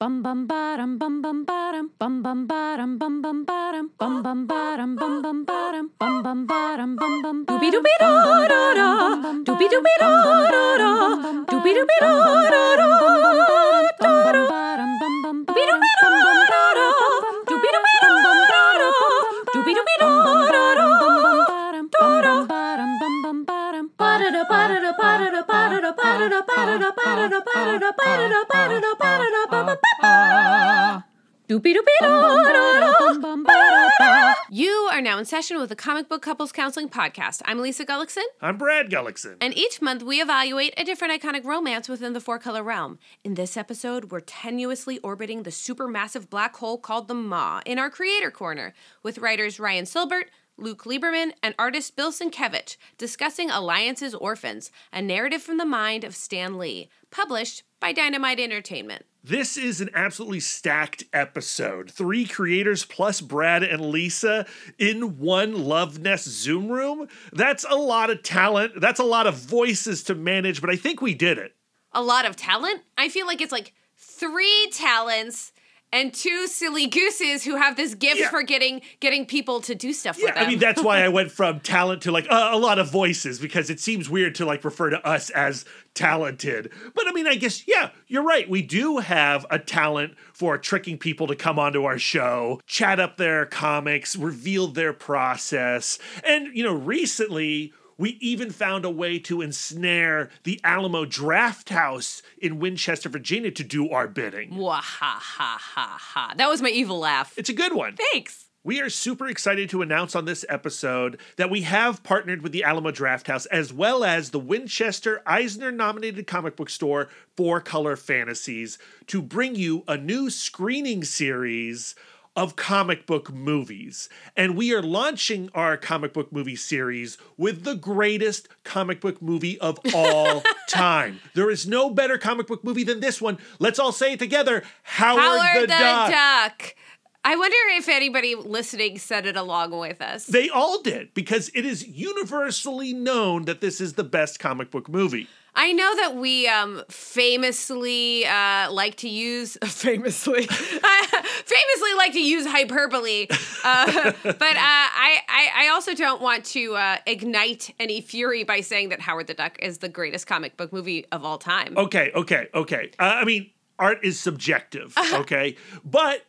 Bum bum bottom bum bum bottom bum bum bottom bum bum bottom bum bum bottom bum bum bottom bum bum bottom bum bum Doobie doobie da da da. Doobie doobie da da da. Doobie doobie da. Da da. Doobie doobie da da da. You are now in session with the Comic Book Couples Counseling Podcast. I'm Lisa Gullickson, I'm Brad Gullickson. and each month we evaluate a different iconic romance within the four color realm. In this episode, we're tenuously orbiting the supermassive black hole called the Maw in our Creator Corner with writers Ryan Silbert, Luke Lieberman, and artist Bill Sienkiewicz discussing Alliance's Orphans, a narrative from the mind of Stan Lee, published by Dynamite Entertainment. This is an absolutely stacked episode. Three creators plus Brad and Lisa in one Love Nest Zoom room. That's a lot of talent. That's a lot of voices to manage, but I think we did it. a lot of talent. I feel like it's like three talents and two silly gooses who have this gift Yeah. for getting getting people to do stuff for Yeah, them. I mean that's why I went from talent to like uh, a lot of voices because it seems weird to like refer to us as talented. But I mean, I guess yeah, you're right. We do have a talent for tricking people to come onto our show, chat up their comics, reveal their process, and you know, recently. We even found a way to ensnare the Alamo Draft House in Winchester, Virginia to do our bidding. Wah ha ha ha ha. That was my evil laugh. It's a good one. Thanks. We are super excited to announce on this episode that we have partnered with the Alamo Draft House as well as the Winchester Eisner nominated comic book store Four Color Fantasies to bring you a new screening series of comic book movies. And we are launching our comic book movie series with the greatest comic book movie of all time. There is no better comic book movie than this one. Let's all say it together Howard, Howard the, the, Duck. duck. I wonder if anybody listening said it along with us. They all did because it is universally known that this is the best comic book movie. I know that we um, famously uh, like to use famously famously like to use hyperbole, uh, but uh, I, I I also don't want to uh, ignite any fury by saying that Howard the Duck is the greatest comic book movie of all time. Okay, okay, okay. Uh, I mean, art is subjective, okay? But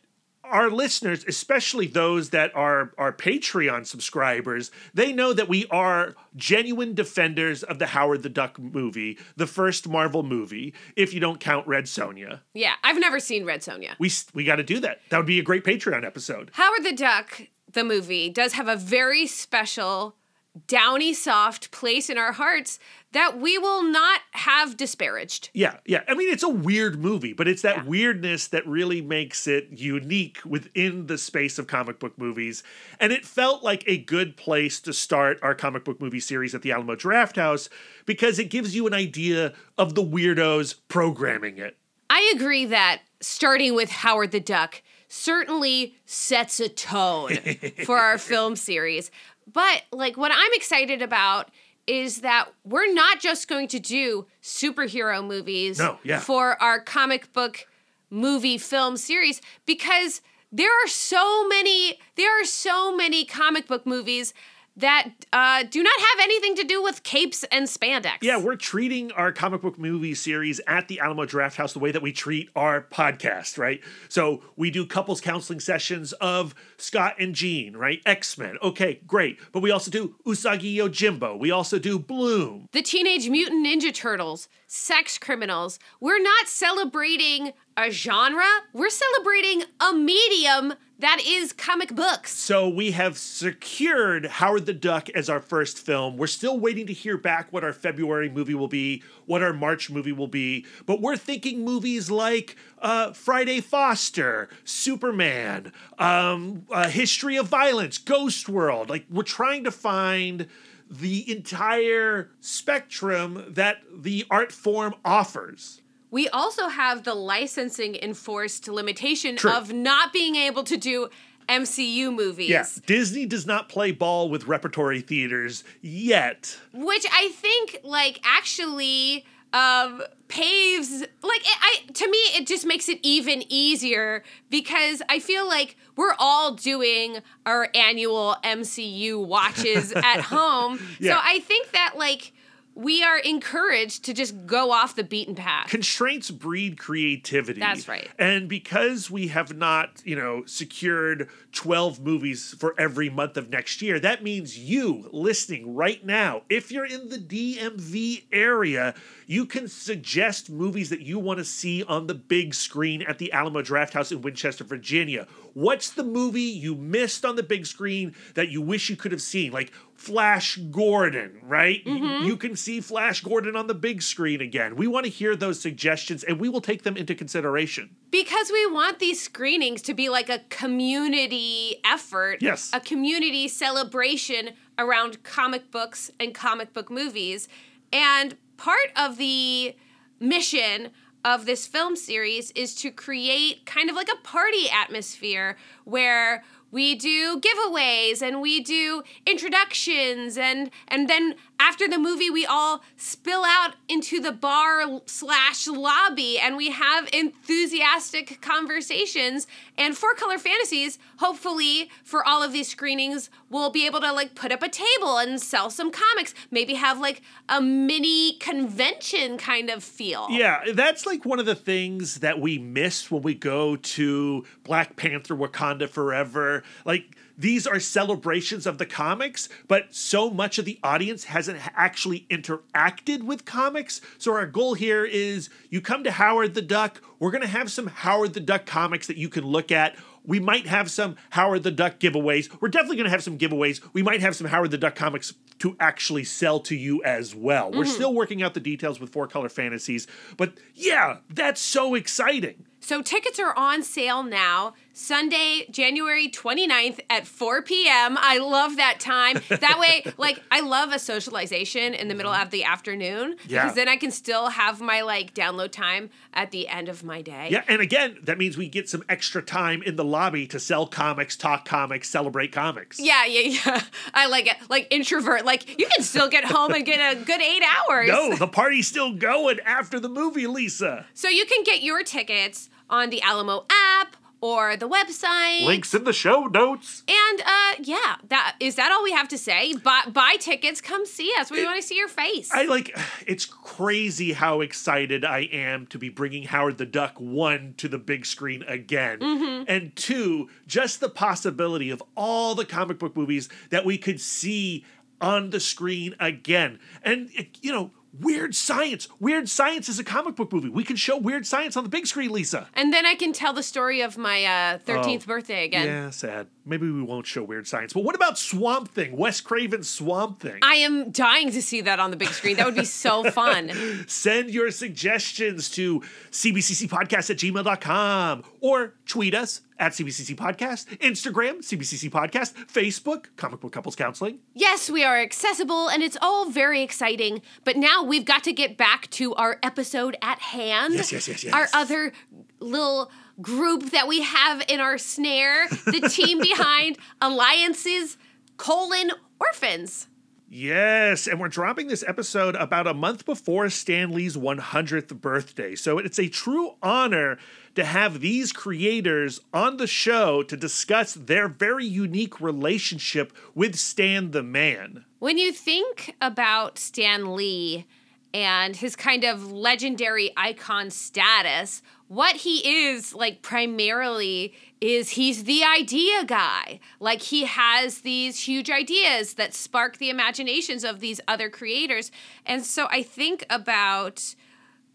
our listeners, especially those that are our Patreon subscribers, they know that we are genuine defenders of the Howard the Duck movie, the first Marvel movie, if you don't count Red Sonja. Yeah, I've never seen Red Sonja. We we got to do that. That would be a great Patreon episode. Howard the Duck, the movie, does have a very special, downy, soft place in our hearts that we will not have disparaged. Yeah, yeah. I mean, it's a weird movie, but it's that Yeah. weirdness that really makes it unique within the space of comic book movies. And it felt like a good place to start our comic book movie series at the Alamo Draft House because it gives you an idea of the weirdos programming it. I agree that starting with Howard the Duck certainly sets a tone for our film series. But like what I'm excited about is that we're not just going to do superhero movies No, yeah. for our comic book movie film series because there are so many there are so many comic book movies that uh, do not have anything to do with capes and spandex. Yeah, we're treating our comic book movie series at the Alamo Draft House the way that we treat our podcast, right? So we do couples counseling sessions of Scott and Jean, right? X Men. Okay, great. But we also do Usagi Yojimbo. We also do Bloom. the Teenage Mutant Ninja Turtles, sex criminals. We're not celebrating a genre, we're celebrating a medium that is comic books. So we have secured Howard the Duck as our first film. We're still waiting to hear back what our February movie will be, what our March movie will be, but we're thinking movies like uh, Friday Foster, Superman, um, uh, History of Violence, Ghost World. Like we're trying to find the entire spectrum that the art form offers. We also have the licensing enforced limitation True. of not being able to do MCU movies. Yeah, Disney does not play ball with repertory theaters yet. Which I think, like, actually um, paves like it, I to me it just makes it even easier because I feel like we're all doing our annual MCU watches at home. Yeah. So I think that like we are encouraged to just go off the beaten path. constraints breed creativity. That's right. And because we have not, you know, secured 12 movies for every month of next year, that means you listening right now, if you're in the DMV area, you can suggest movies that you want to see on the big screen at the Alamo Draft House in Winchester, Virginia. What's the movie you missed on the big screen that you wish you could have seen? Like Flash Gordon, right? You- Mm-hmm. You can see Flash Gordon on the big screen again. We want to hear those suggestions and we will take them into consideration. because we want these screenings to be like a community effort Yes. a community celebration around comic books and comic book movies and part of the mission of this film series is to create kind of like a party atmosphere where we do giveaways and we do introductions and and then after the movie we all spill out into the bar slash lobby and we have enthusiastic conversations. And Four Color Fantasies hopefully for all of these screenings we'll be able to like put up a table and sell some comics. Maybe have like a mini convention kind of feel. Yeah, that's like one of the things that we miss when we go to Black Panther Wakanda Forever. Like these are celebrations of the comics, but so much of the audience hasn't actually interacted with comics. So our goal here is you come to Howard the Duck, we're going to have some Howard the Duck comics that you can look at. We might have some Howard the Duck giveaways. We're definitely going to have some giveaways. We might have some Howard the Duck comics to actually sell to you as well. We're mm-hmm. still working out the details with Four Color Fantasies, but yeah, that's so exciting. So tickets are on sale now, Sunday, January 29th at 4 p.m. I love that time. That way, like, I love a socialization in the middle mm-hmm. of the afternoon Yeah. because then I can still have my like download time at the end of my day. Yeah, and again, that means we get some extra time in the lobby to sell comics, talk comics, celebrate comics. Yeah, yeah, yeah. I like it. Like introvert, like you can still get home and get a good eight hours. No, the party's still going after the movie, Lisa. So you can get your tickets on the Alamo app or the website. Links in the show notes. And uh, yeah, that is that all we have to say. Buy, buy tickets, come see us. We want to see your face. I like it's crazy how excited I am to be bringing Howard the Duck one to the big screen again. And two, just the possibility of all the comic book movies that we could see on the screen again. And you know, Weird Science. Weird Science is a comic book movie. We can show Weird Science on the big screen, Lisa. and then I can tell the story of my uh, 13th Oh, birthday again. Yeah, sad. Maybe we won't show Weird Science. But what about Swamp Thing? Wes Craven's Swamp Thing. I am dying to see that on the big screen. That would be so fun. Send your suggestions to cbccpodcast at gmail.com or tweet us at CBCC Podcast, Instagram, CBCC Podcast, Facebook, Comic Book Couples Counseling. Yes, we are accessible and it's all very exciting. But now we've got to get back to our episode at hand. Yes, yes, yes, yes. Our other little group that we have in our snare, the team behind Alliances colon orphans. Yes, and we're dropping this episode about a month before Stan Lee's 100th birthday. So it's a true honor to have these creators on the show to discuss their very unique relationship with Stan the Man. When you think about Stan Lee and his kind of legendary icon status, what he is like primarily is he's the idea guy. Like he has these huge ideas that spark the imaginations of these other creators. And so I think about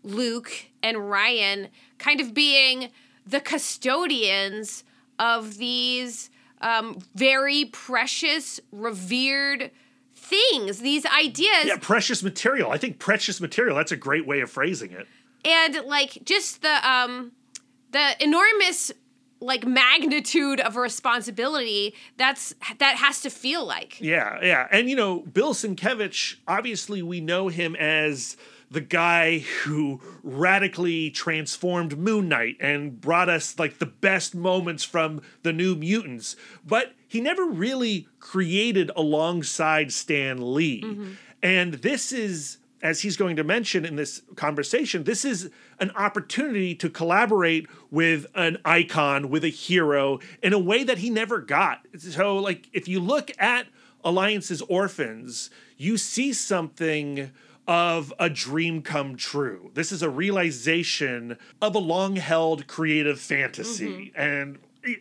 Luke and Ryan kind of being the custodians of these um, very precious, revered things, these ideas. Yeah, precious material. I think precious material, that's a great way of phrasing it. and like just the um the enormous like magnitude of responsibility that's that has to feel like Yeah, yeah. And you know, Bill Sienkiewicz, obviously we know him as the guy who radically transformed Moon Knight and brought us like the best moments from the New Mutants, but he never really created alongside Stan Lee. Mm-hmm. And this is as he's going to mention in this conversation, this is an opportunity to collaborate with an icon, with a hero in a way that he never got. So, like, if you look at Alliance's Orphans, you see something of a dream come true. This is a realization of a long held creative fantasy. Mm-hmm. And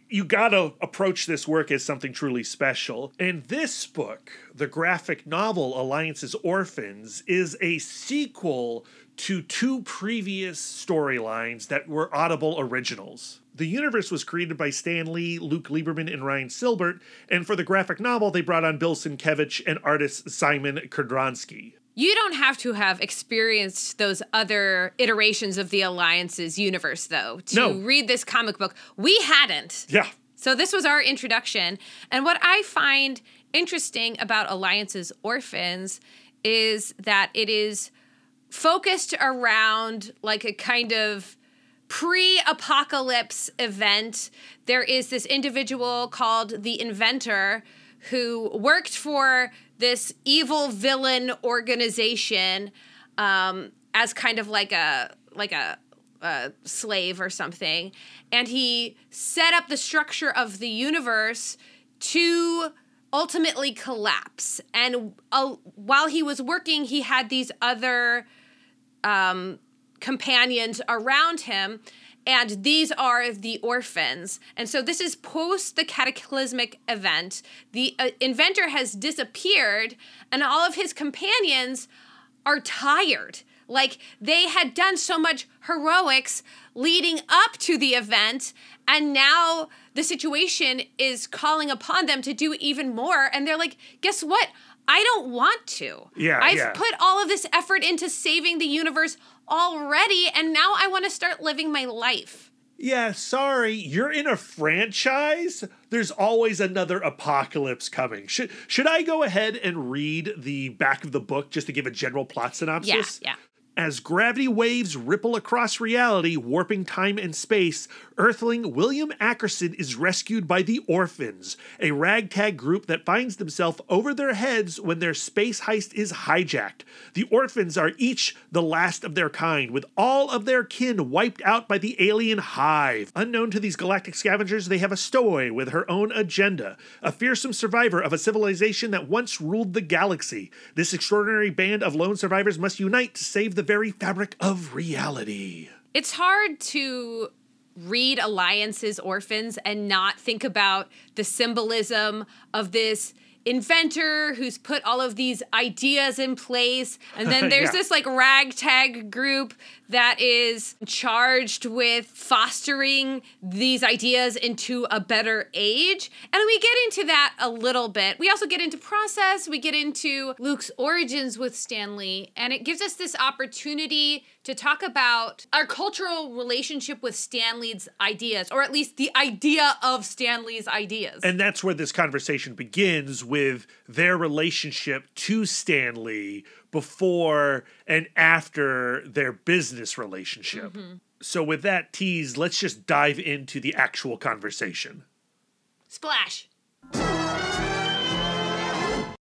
you got to approach this work as something truly special. And this book, the graphic novel Alliance's Orphans, is a sequel to two previous storylines that were Audible originals. The universe was created by Stan Lee, Luke Lieberman, and Ryan Silbert, and for the graphic novel, they brought on Bill Sienkiewicz and artist Simon Kudranski. You don't have to have experienced those other iterations of the Alliance's universe, though, to No. read this comic book. We hadn't. Yeah. So this was our introduction. And what I find interesting about Alliance's Orphans is that it is focused around like a kind of pre-apocalypse event. There is this individual called the Inventor who worked for this evil villain organization um, as kind of like a like a a slave or something, and he set up the structure of the universe to ultimately collapse. And uh, while he was working, he had these other um, companions around him. And these are the orphans. And so this is post the cataclysmic event. The uh, inventor has disappeared, and all of his companions are tired. Like they had done so much heroics leading up to the event, and now the situation is calling upon them to do even more. And they're like, guess what? I don't want to. Yeah, I've yeah. put all of this effort into saving the universe already, and now I want to start living my life. Yeah, sorry, you're in a franchise. There's always another apocalypse coming. Should should I go ahead and read the back of the book just to give a general plot synopsis? Yeah, yeah. As gravity waves ripple across reality, warping time and space, Earthling William Ackerson is rescued by the Orphans, a ragtag group that finds themselves over their heads when their space heist is hijacked. The Orphans are each the last of their kind, with all of their kin wiped out by the alien hive. Unknown to these galactic scavengers, they have a stowaway with her own agenda, a fearsome survivor of a civilization that once ruled the galaxy. This extraordinary band of lone survivors must unite to save the very fabric of reality. It's hard to read Alliance's Orphans and not think about the symbolism of this inventor who's put all of these ideas in place. And then there's Yeah. this like ragtag group that is charged with fostering these ideas into a better age. And we get into that a little bit. We also get into process, we get into Luke's origins with Stan Lee, and it gives us this opportunity to talk about our cultural relationship with Stan Lee's ideas, or at least the idea of Stan Lee's ideas. And that's where this conversation begins with their relationship to Stan Lee before and after their business relationship. Mm-hmm. So, with that tease, let's just dive into the actual conversation. Splash.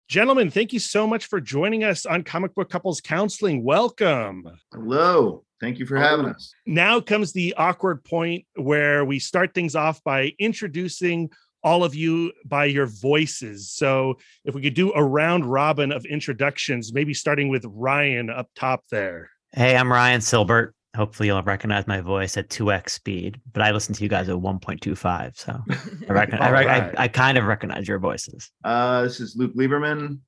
Gentlemen, thank you so much for joining us on Comic Book Couples Counseling. Welcome. Hello. Thank you for having us. Now comes the awkward point where we start things off by introducing all of you by your voices. So, if we could do a round robin of introductions, maybe starting with Ryan up top there. Hey, I'm Ryan Silbert. Hopefully, you'll recognize my voice at 2x speed, but I listen to you guys at 1.25. So I, reckon, I, rec- Alright. I, I kind of recognize your voices. Uh, this is Luke Lieberman,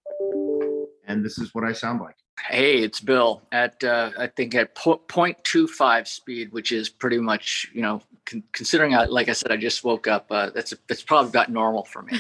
and this is what I sound like. Hey, it's Bill at uh, I think at po- 0.25 speed, which is pretty much you know con- considering I, like I said I just woke up. Uh, that's that's probably about normal for me.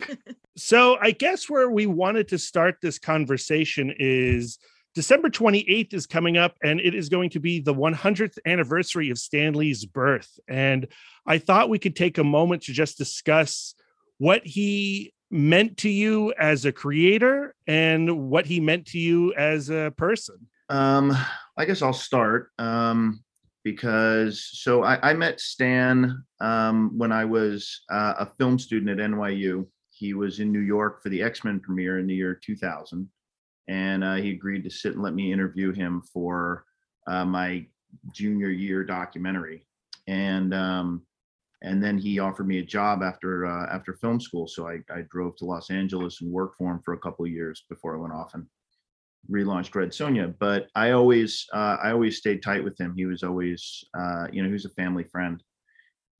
So, I guess where we wanted to start this conversation is December 28th is coming up, and it is going to be the 100th anniversary of Stan Lee's birth. And I thought we could take a moment to just discuss what he meant to you as a creator and what he meant to you as a person. Um, I guess I'll start um, because so I, I met Stan um, when I was uh, a film student at NYU. He was in New York for the X Men premiere in the year 2000. And uh, he agreed to sit and let me interview him for uh, my junior year documentary, and um, and then he offered me a job after uh, after film school. So I, I drove to Los Angeles and worked for him for a couple of years before I went off and relaunched Red Sonja. But I always uh, I always stayed tight with him. He was always uh, you know he was a family friend,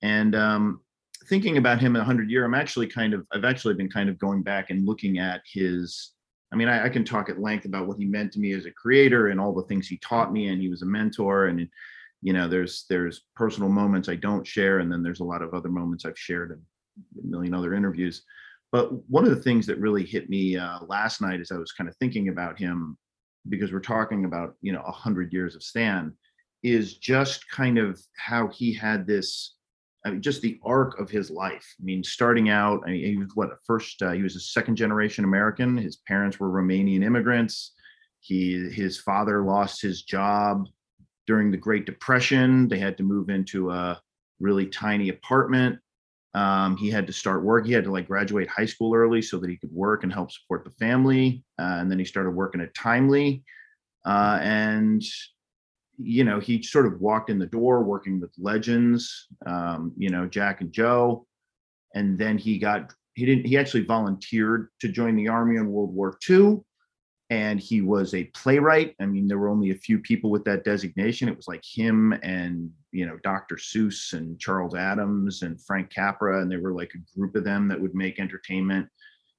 and um, thinking about him a hundred year, I'm actually kind of I've actually been kind of going back and looking at his. I mean, I, I can talk at length about what he meant to me as a creator and all the things he taught me, and he was a mentor and you know there's there's personal moments i don't share and then there's a lot of other moments i've shared in a million other interviews. But one of the things that really hit me uh, last night as i was kind of thinking about him because we're talking about you know a hundred years of stan is just kind of how he had this I mean, just the arc of his life. I mean, starting out, I mean, he was what first? Uh, he was a second generation American. His parents were Romanian immigrants. He, his father lost his job during the Great Depression. They had to move into a really tiny apartment. Um, he had to start work. He had to like graduate high school early so that he could work and help support the family. Uh, and then he started working at Timely. Uh, and you know, he sort of walked in the door working with legends, um, you know, Jack and Joe. And then he got he didn't he actually volunteered to join the army in World War II and he was a playwright. I mean, there were only a few people with that designation. It was like him and you know Dr. Seuss and Charles Addams and Frank Capra, and they were like a group of them that would make entertainment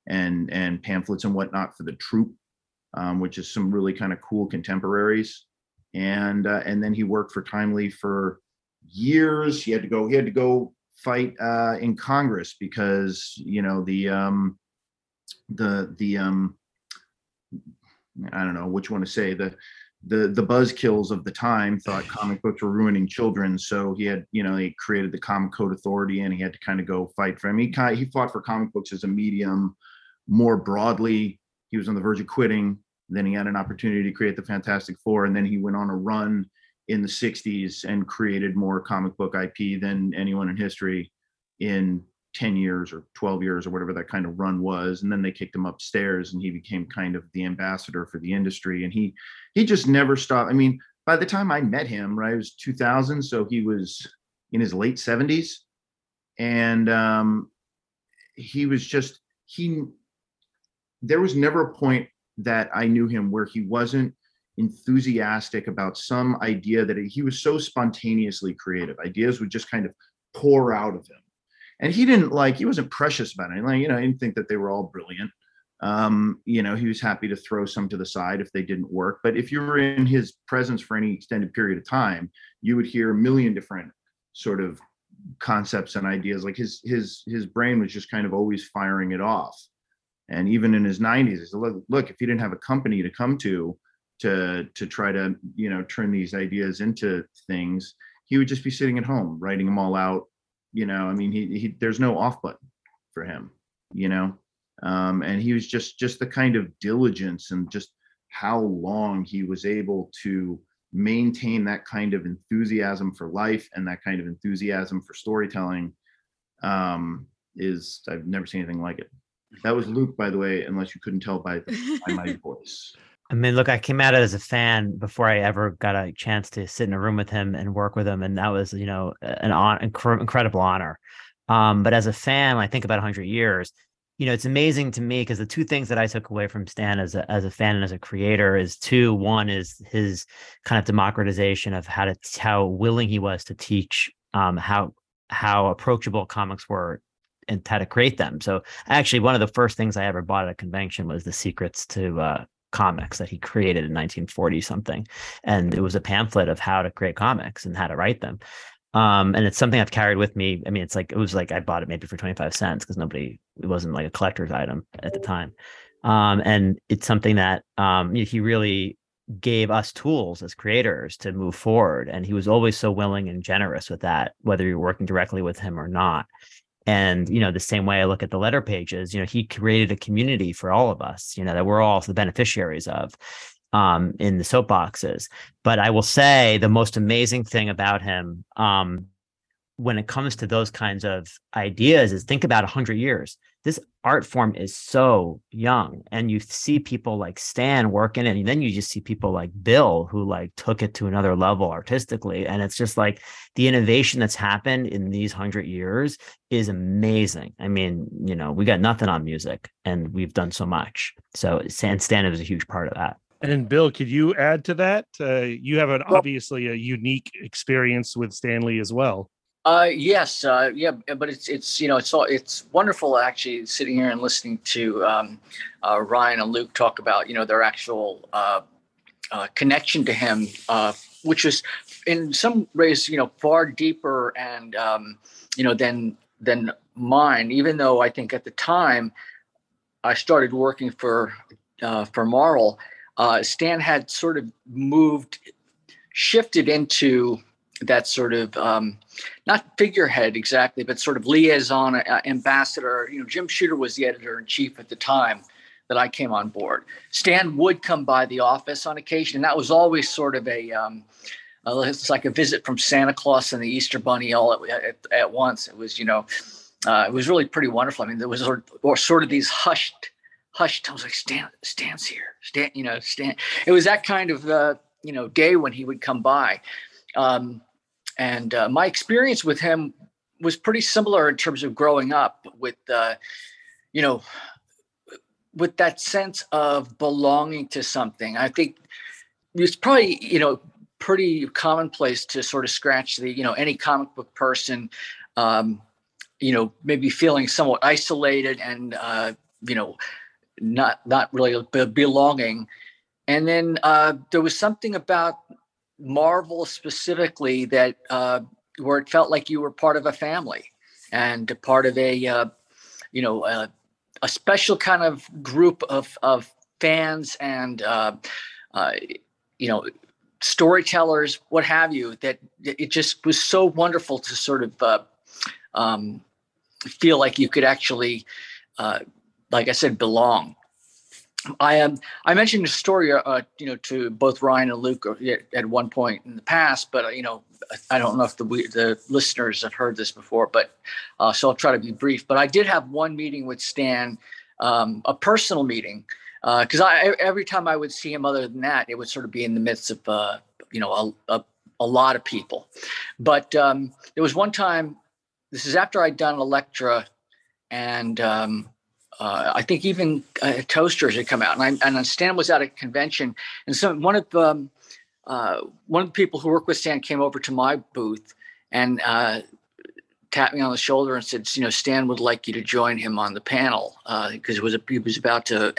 and and pamphlets and whatnot for the troupe, um, which is some really kind of cool contemporaries. And uh, and then he worked for Timely for years. He had to go. He had to go fight uh, in Congress because you know the um, the the um, I don't know which one to say the the the buzzkills of the time thought comic books were ruining children. So he had you know he created the Comic Code Authority and he had to kind of go fight for him. He kind of, he fought for comic books as a medium more broadly. He was on the verge of quitting. Then he had an opportunity to create the Fantastic Four, and then he went on a run in the 60s and created more comic book IP than anyone in history in 10 years or 12 years or whatever that kind of run was. And then they kicked him upstairs and he became kind of the ambassador for the industry. And he he just never stopped. I mean by the time i met him right it was 2000 so he was in his late 70s and um he was just he there was never a point that i knew him where he wasn't enthusiastic about some idea that he was so spontaneously creative ideas would just kind of pour out of him and he didn't like he wasn't precious about it. Like you know, he didn't think that they were all brilliant. Um, you know, he was happy to throw some to the side if they didn't work. But if you were in his presence for any extended period of time, you would hear a million different sort of concepts and ideas. Like his his his brain was just kind of always firing it off. And even in his 90s, he said, look, look, if he didn't have a company to come to to to try to you know turn these ideas into things, he would just be sitting at home writing them all out you know, I mean, he, he there's no off button for him. You know, um, and he was just just the kind of diligence and just how long he was able to maintain that kind of enthusiasm for life and that kind of enthusiasm for storytelling um, is I've never seen anything like it. That was Luke, by the way, unless you couldn't tell by, by my voice. I mean, look, I came at it as a fan before I ever got a chance to sit in a room with him and work with him, and that was, you know, an on, inc- incredible honor. Um, but as a fan, I think about 100 years, you know, it's amazing to me because the two things that I took away from Stan as a as a fan and as a creator is two. One is his kind of democratization of how to how willing he was to teach um, how how approachable comics were and how to create them. So actually, one of the first things I ever bought at a convention was the secrets to uh, comics that he created in 1940 something and it was a pamphlet of how to create comics and how to write them um, and it's something I've carried with me. I mean, it's like it was like I bought it maybe for 25 cents because nobody it wasn't like a collector's item at the time. Um, and it's something that um, he really gave us tools as creators to move forward. And he was always so willing and generous with that, whether you're working directly with him or not. And, you know, the same way I look at the letter pages, you know, he created a community for all of us, you know, that we're all the beneficiaries of um, in the soapboxes. But I will say the most amazing thing about him um, when it comes to those kinds of ideas is think about 100 years. This art form is so young and you see people like stan working it and then you just see people like bill who like took it to another level artistically and it's just like the innovation that's happened in these hundred years is amazing i mean you know we got nothing on music and we've done so much so stan stan is a huge part of that and Bill, could you add to that? Uh, you have an obviously a unique experience with Stan Lee as well. Uh, yes, uh, yeah, but it's it's you know it's all it's wonderful actually sitting here and listening to um, uh, Ryan and Luke talk about you know their actual uh, uh, connection to him, uh, which was in some ways you know far deeper and um, you know than than mine. Even though I think at the time I started working for for Marvel uh, Stan had sort of moved, shifted into that sort of um, not figurehead exactly, but sort of liaison uh, ambassador. You know, Jim Shooter was the editor in chief at the time that I came on board. Stan would come by the office on occasion, and that was always sort of a um, it's like a visit from Santa Claus and the Easter Bunny all at, at, at once. It was, you know, uh, it was really pretty wonderful. I mean, there was sort of, or sort of these hushed hushed. I was like, Stan, Stan's here. Stan, you know, Stan. It was that kind of uh, you know day when he would come by, um, and uh, my experience with him was pretty similar in terms of growing up with, uh, you know, with that sense of belonging to something. I think it's probably you know pretty commonplace to sort of scratch the you know any comic book person. Um, you know, maybe feeling somewhat isolated and uh, you know not not really belonging. And then uh, there was something about Marvel specifically that uh, where it felt like you were part of a family and part of a uh, you know a, a, special kind of group of of fans and uh, uh, you know storytellers, what have you. That it just was so wonderful to sort of uh, um, feel like you could actually like I said, belong. I um I mentioned a story uh, you know to both Ryan and Luke uh, at one point in the past, but uh, you know I don't know if the the listeners have heard this before, but uh, so I'll try to be brief. But I did have one meeting with Stan, um, a personal meeting, because uh, I every time I would see him, other than that, it would sort of be in the midst of uh, you know a, a, a lot of people. But um, there was one time. This is after I'd done Elektra, and um, uh, I think even uh, toasters had come out, and I and Stan was at a convention, and so one of um, uh, one of the people who work with Stan came over to my booth and uh, tapped me on the shoulder and said, "You know, Stan would like you to join him on the panel because uh, it was a, he was about to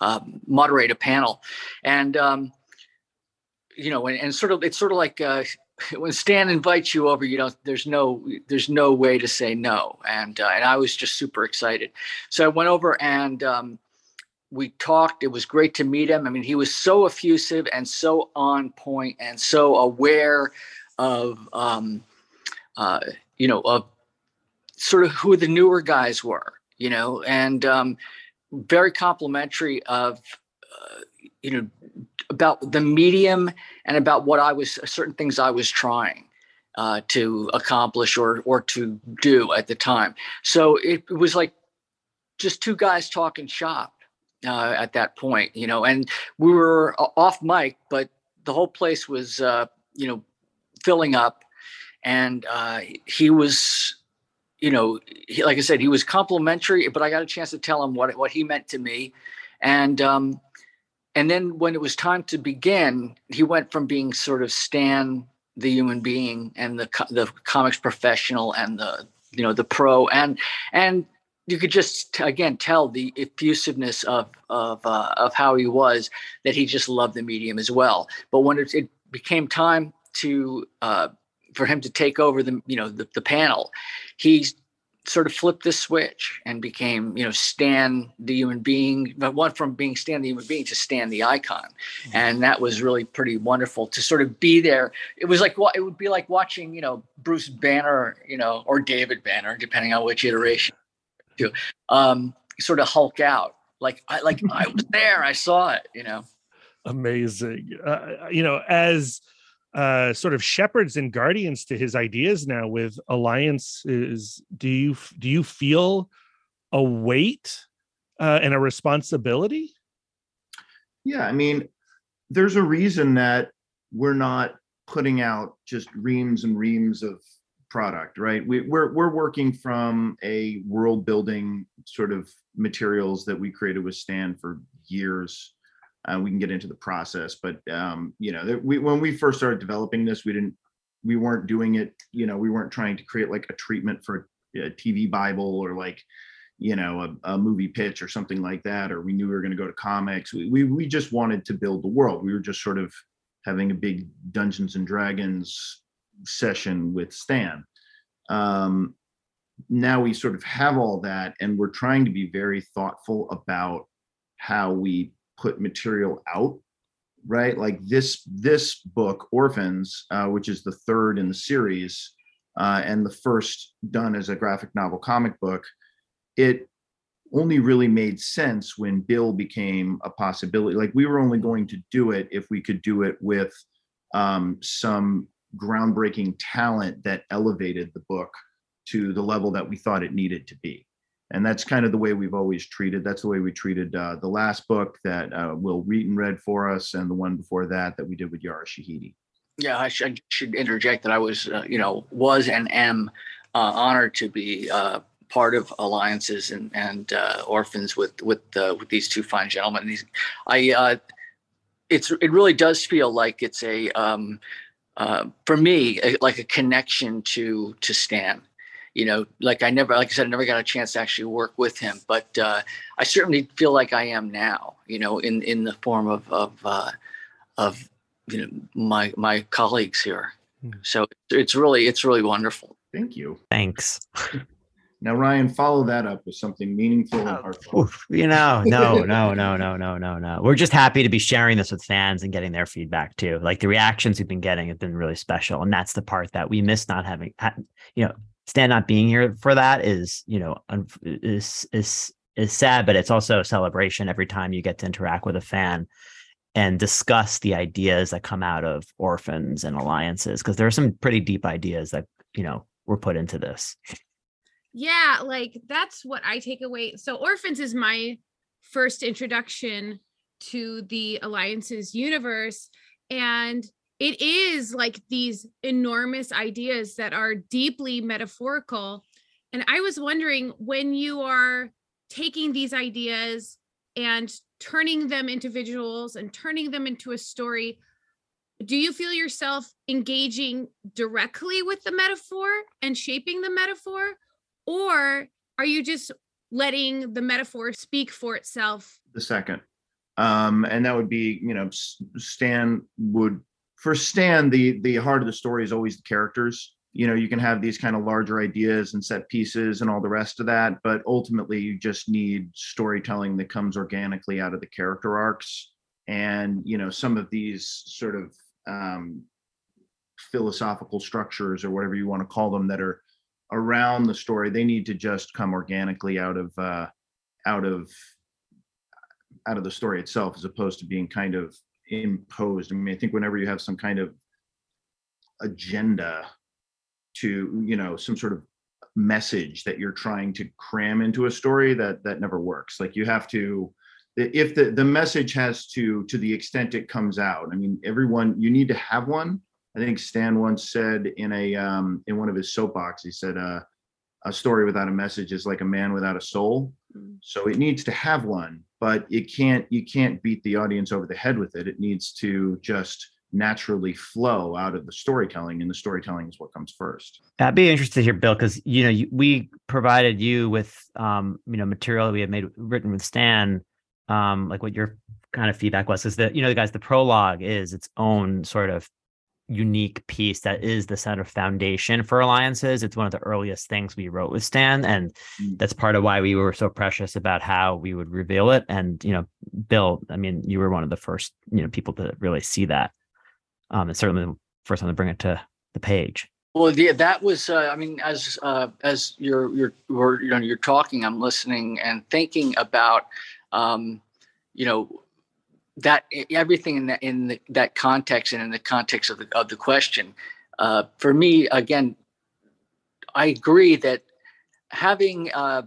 uh, moderate a panel," and um, you know, and, and, sort of it's sort of like when Stan invites you over, you know, there's no there's no way to say no, and uh, and I was just super excited. So I went over and um, we talked. It was great to meet him. I mean, he was so effusive and so on point and so aware of um, uh, you know of sort of who the newer guys were, you know, and um, very complimentary of uh, you know about the medium and about what I was certain things I was trying uh, to accomplish or or to do at the time. So it, was like just two guys talking shop uh, at that point, you know, and we were off mic, but the whole place was uh, you know filling up, and uh, he was. You know, he, like I said, he was complimentary, but I got a chance to tell him what what he meant to me, and um, and then when it was time to begin, he went from being sort of Stan, the human being, and the the comics professional, and the you know the pro, and and you could just again tell the effusiveness of of uh, of how he was that he just loved the medium as well. But when it, became time to uh, for him to take over the you know the, the panel, he sort of flipped the switch and became, you know, Stan the human being, but went from being Stan the human being to Stan the icon. Mm-hmm. And that was really pretty wonderful to sort of be there. It was like, it would be like watching, you know, Bruce Banner, you know, or David Banner, depending on which iteration, to um, sort of hulk out. Like, I, like I was there, I saw it, you know. Amazing. Uh, you know, as, uh, sort of shepherds and guardians to his ideas now with alliances. do you do you feel a weight uh, and a responsibility? Yeah, I mean, there's a reason that we're not putting out just reams and reams of product, right? We, we're we're working from a world building sort of materials that we created with Stan for years. Uh, we can get into the process, but um, you know, we when we first started developing this, we didn't we weren't doing it. You know, we weren't trying to create like a treatment for a TV Bible or like you know a, a, movie pitch or something like that or we knew we were going to go to comics we, we we just wanted to build the world we were just sort of having a big dungeons and dragons session with stan um, now we sort of have all that and we're trying to be very thoughtful about how we put material out right like this this book orphans uh, which is the third in the series uh, and the first done as a graphic novel comic book it only really made sense when Bill became a possibility. Like we were only going to do it if we could do it with um, some groundbreaking talent that elevated the book to the level that we thought it needed to be. And that's kind of the way we've always treated. That's the way we treated uh, the last book that uh, Wil Wheaton read for us, and the one before that that we did with Yara Shahidi. Yeah, I, sh- I should interject that I was, uh, you know, was and am uh, honored to be uh, part of alliances and and uh, orphans with with with these two fine gentlemen. These, I it's it really does feel like it's a um, for me a, like a connection to to Stan. You know, like I never, like I said, I never got a chance to actually work with him, but uh, I certainly feel like I am now. You know, in in the form of of uh, of you know my my colleagues here. Hmm. So it's really it's really wonderful. Thank you. Thanks. Now, Ryan, follow that up with something meaningful and oh, heartfelt. You know, no, no, no, no, no, no, no. We're just happy to be sharing this with fans and getting their feedback too. Like the reactions we've been getting have been really special, and that's the part that we miss not having. You know, Stan not being here for that is, you know, is is is sad, but it's also a celebration every time you get to interact with a fan and discuss the ideas that come out of orphans and alliances because there are some pretty deep ideas that you know were put into this. Yeah like that's what i take away so orphans is my first introduction to the alliances universe and it is like these enormous ideas that are deeply metaphorical and i was wondering when you are taking these ideas and turning them into visuals and turning them into a story do you feel yourself engaging directly with the metaphor and shaping the metaphor or are you just letting the metaphor speak for itself? The second. Um, and that would be, you know, Stan would for Stan, the the heart of the story is always the characters. You know, you can have these kind of larger ideas and set pieces and all the rest of that, but ultimately you just need storytelling that comes organically out of the character arcs. And you know, some of these sort of um, philosophical structures or whatever you want to call them that are around the story they need to just come organically out of uh out of out of the story itself as opposed to being kind of imposed. I mean i think whenever you have some kind of agenda to you know some sort of message that you're trying to cram into a story that that never works. Like you have to if the the message has to to the extent it comes out i mean everyone you need to have one. I think Stan once said in a um, in one of his soapbox, he said, uh, "A story without a message is like a man without a soul." So it needs to have one, but it can't. You can't beat the audience over the head with it. It needs to just naturally flow out of the storytelling, and the storytelling is what comes first. I'd be interested here Bill, because you know you, we provided you with um, you know material we had made written with Stan, um, like what your kind of feedback was, is that you know, the guys, the prologue is its own sort of unique piece that is the center foundation for alliances. It's one of the earliest things we wrote with Stan, and mm. that's part of why we were so precious about how we would reveal it. And you know, Bill, I mean, you were one of the first you know people to really see that, um, and certainly the first one to bring it to the page. Well, yeah, that was. Uh, I mean, as uh, as you're you're you're you know you're talking, I'm listening and thinking about, um, you know, that everything in that in the, that context and in the context of the of the question, uh, for me again, I agree that having uh,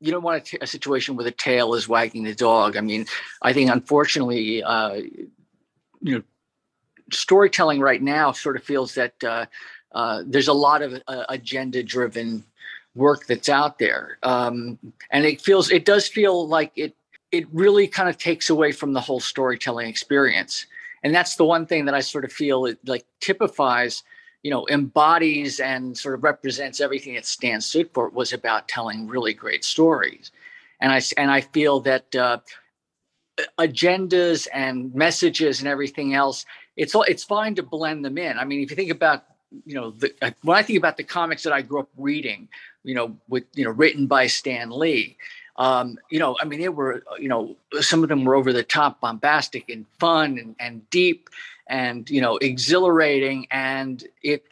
you don't want a, situation where the tail is wagging the dog. I mean, I think unfortunately, uh, you know, storytelling right now sort of feels that uh, uh, there's a lot of uh, agenda-driven work that's out there, um, and it feels it does feel like it it really kind of takes away from the whole storytelling experience. And that's the one thing that I sort of feel it like typifies you know, embodies and sort of represents everything that Stan for was about telling really great stories. And I, and I feel that uh, agendas and messages and everything else, it's, all it's fine to blend them in. I mean, if you think about, you know, the, when I think about the comics that I grew up reading, you know, with, you know, written by Stan Lee, um, you know, I mean, they were, you know, some of them were over the top, bombastic and fun and, and deep and you know exhilarating. And it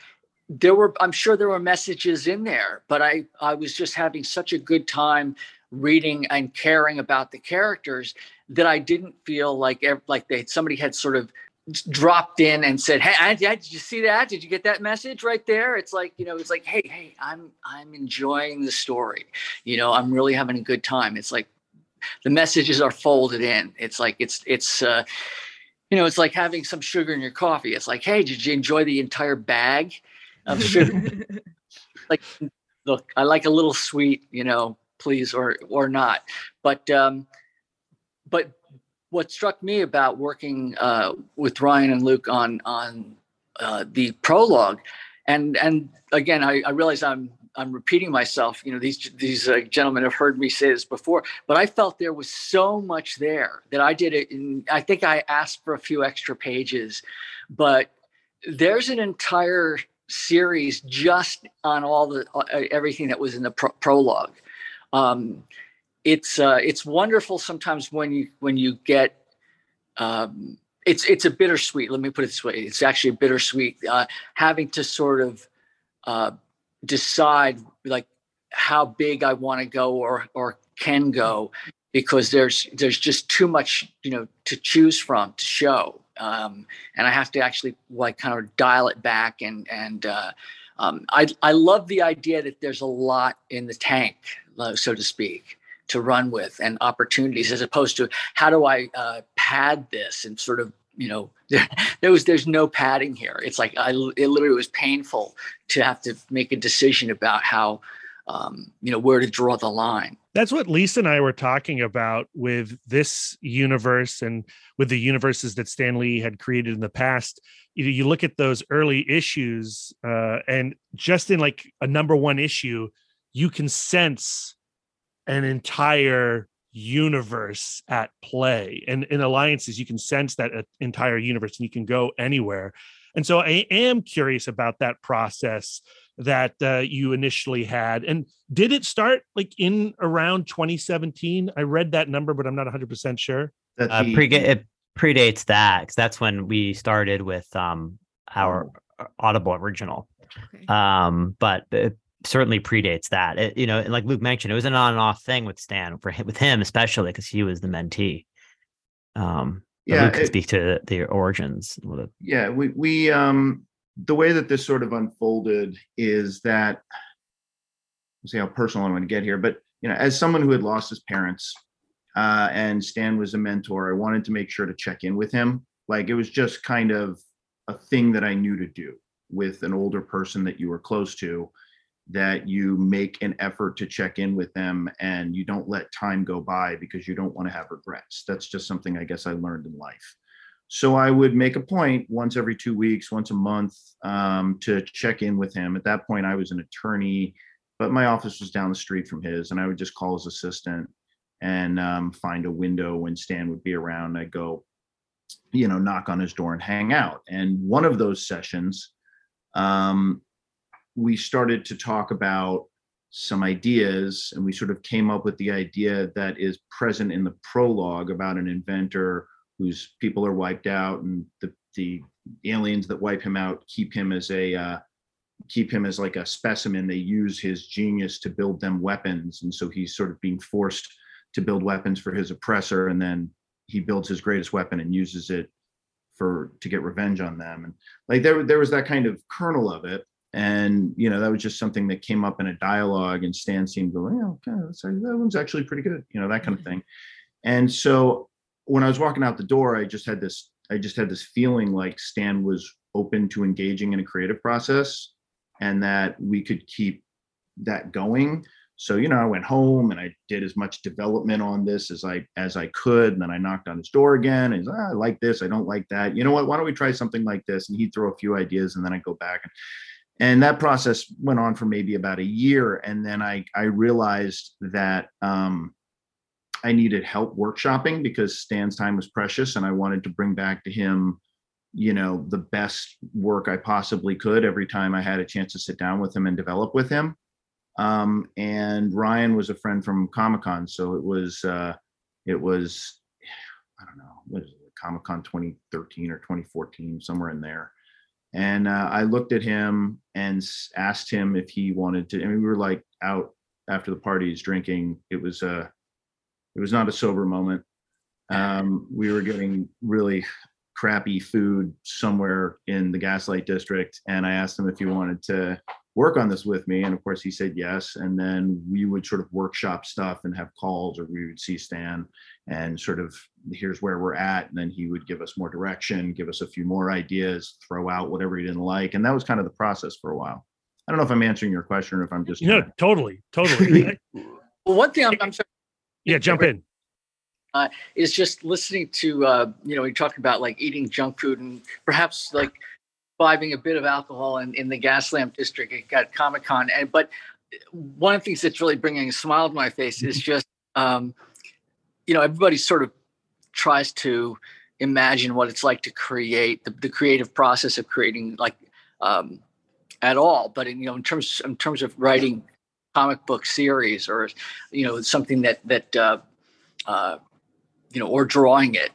there were i'm sure there were messages in there but i i was just having such a good time reading and caring about the characters that i didn't feel like like they somebody had sort of dropped in and said hey did you see that did you get that message right there it's like you know it's like hey hey i'm i'm enjoying the story you know i'm really having a good time it's like the messages are folded in it's like it's it's uh you know, it's like having some sugar in your coffee. It's like, hey, did you enjoy the entire bag of sugar? like, look, I like a little sweet, you know, please or or not. But um, but what struck me about working uh, with Ryan and Luke on on uh, the prologue, and and again, I, I realize I'm I'm repeating myself. You know, these these uh, gentlemen have heard me say this before, but I felt there was so much there that I did it. In, I think I asked for a few extra pages, but there's an entire series just on all the uh, everything that was in the pro- prologue. Um, it's uh, it's wonderful sometimes when you when you get. Um, it's it's a bittersweet. Let me put it this way: it's actually a bittersweet uh, having to sort of uh, decide like how big I want to go or or can go because there's there's just too much you know to choose from to show um, and I have to actually like kind of dial it back and and uh, um, I I love the idea that there's a lot in the tank so to speak to run with and opportunities as opposed to how do I uh, pad this and sort of you know there, there was there's no padding here. It's like i it literally was painful to have to make a decision about how um, you know where to draw the line. That's what lisa and i were talking about with this universe and with the universes that stan lee had created in the past. You, you look at those early issues uh, and just in like a number one issue you can sense an entire universe at play. And in alliances you can sense that entire universe and you can go anywhere. And so i am curious about that process that uh, you initially had. And did it start like in around 2017 i read that number but i'm not 100% sure. Uh, pre- it predates that because that's when we started with um our oh. audible original. Okay. um but it, certainly predates that. It, you know, and like Luke mentioned, it was an on and off thing with Stan for him, with him especially because he was the mentee. Um, yeah, Luke can speak to the origins. Yeah, we we um the way that this sort of unfolded is that see how personal I want to get here, but you know, as someone who had lost his parents, uh, and Stan was a mentor, I wanted to make sure to check in with him. Like it was just kind of a thing that I knew to do with an older person that you were close to that you make an effort to check in with them and you don't let time go by because you don't want to have regrets. That's just something I guess I learned in life. So I would make a point once every two weeks, once a month um, to check in with him. At that point, I was an attorney, but my office was down the street from his, and I would just call his assistant and um, find a window when Stan would be around. I'd go, you know, knock on his door and hang out. And one of those sessions, um, we started to talk about some ideas and we sort of came up with the idea that is present in the prologue about an inventor whose people are wiped out and the the aliens that wipe him out keep him as a uh, keep him as like a specimen. They use his genius to build them weapons. And so he's sort of being forced to build weapons for his oppressor and then he builds his greatest weapon and uses it for to get revenge on them. And like there there was that kind of kernel of it and you know that was just something that came up in a dialogue and stan seemed to go yeah okay that one's actually pretty good you know that kind of thing. And so when i was walking out the door i just had this i just had this feeling like stan was open to engaging in a creative process and that we could keep that going. So you know i went home and i did as much development on this as i as i could. And then i knocked on his door again and he's ah, i like this. I don't like that. You know what? Why don't we try something like this? And he'd throw a few ideas and then I'd go back and and that process went on for maybe about a year. And then i i realized that um, i needed help workshopping because stan's time was precious and i wanted to bring back to him you know the best work i possibly could every time i had a chance to sit down with him and develop with him. Um, and ryan was a friend from comic-con so it was uh, it was i don't know what is it comic-con 2013 or 2014 somewhere in there and uh, I looked at him and asked him if he wanted to. I mean, we were like out after the parties drinking. It was a, uh, it was not a sober moment. Um, we were getting really crappy food somewhere in the Gaslamp District, and I asked him if he wanted to work on this with me. And of course, he said yes. And then we would sort of workshop stuff and have calls, or we would see Stan and sort of here's where we're at. And then he would give us more direction, give us a few more ideas, throw out whatever he didn't like. And that was kind of the process for a while. I don't know if I'm answering your question or if I'm just. No, totally. Totally. well, one thing I'm, I'm sorry. Yeah, jump in. Uh, is just listening to uh, you know we talk about like eating junk food and perhaps like imbibing a bit of alcohol in, in the Gaslamp district at Comic Con. And but one of the things that's really bringing a smile to my face is just um, you know everybody sort of tries to imagine what it's like to create the, the creative process of creating like um, at all. But in, you know in terms in terms of writing comic book series or you know something that that uh, uh, you know or drawing it.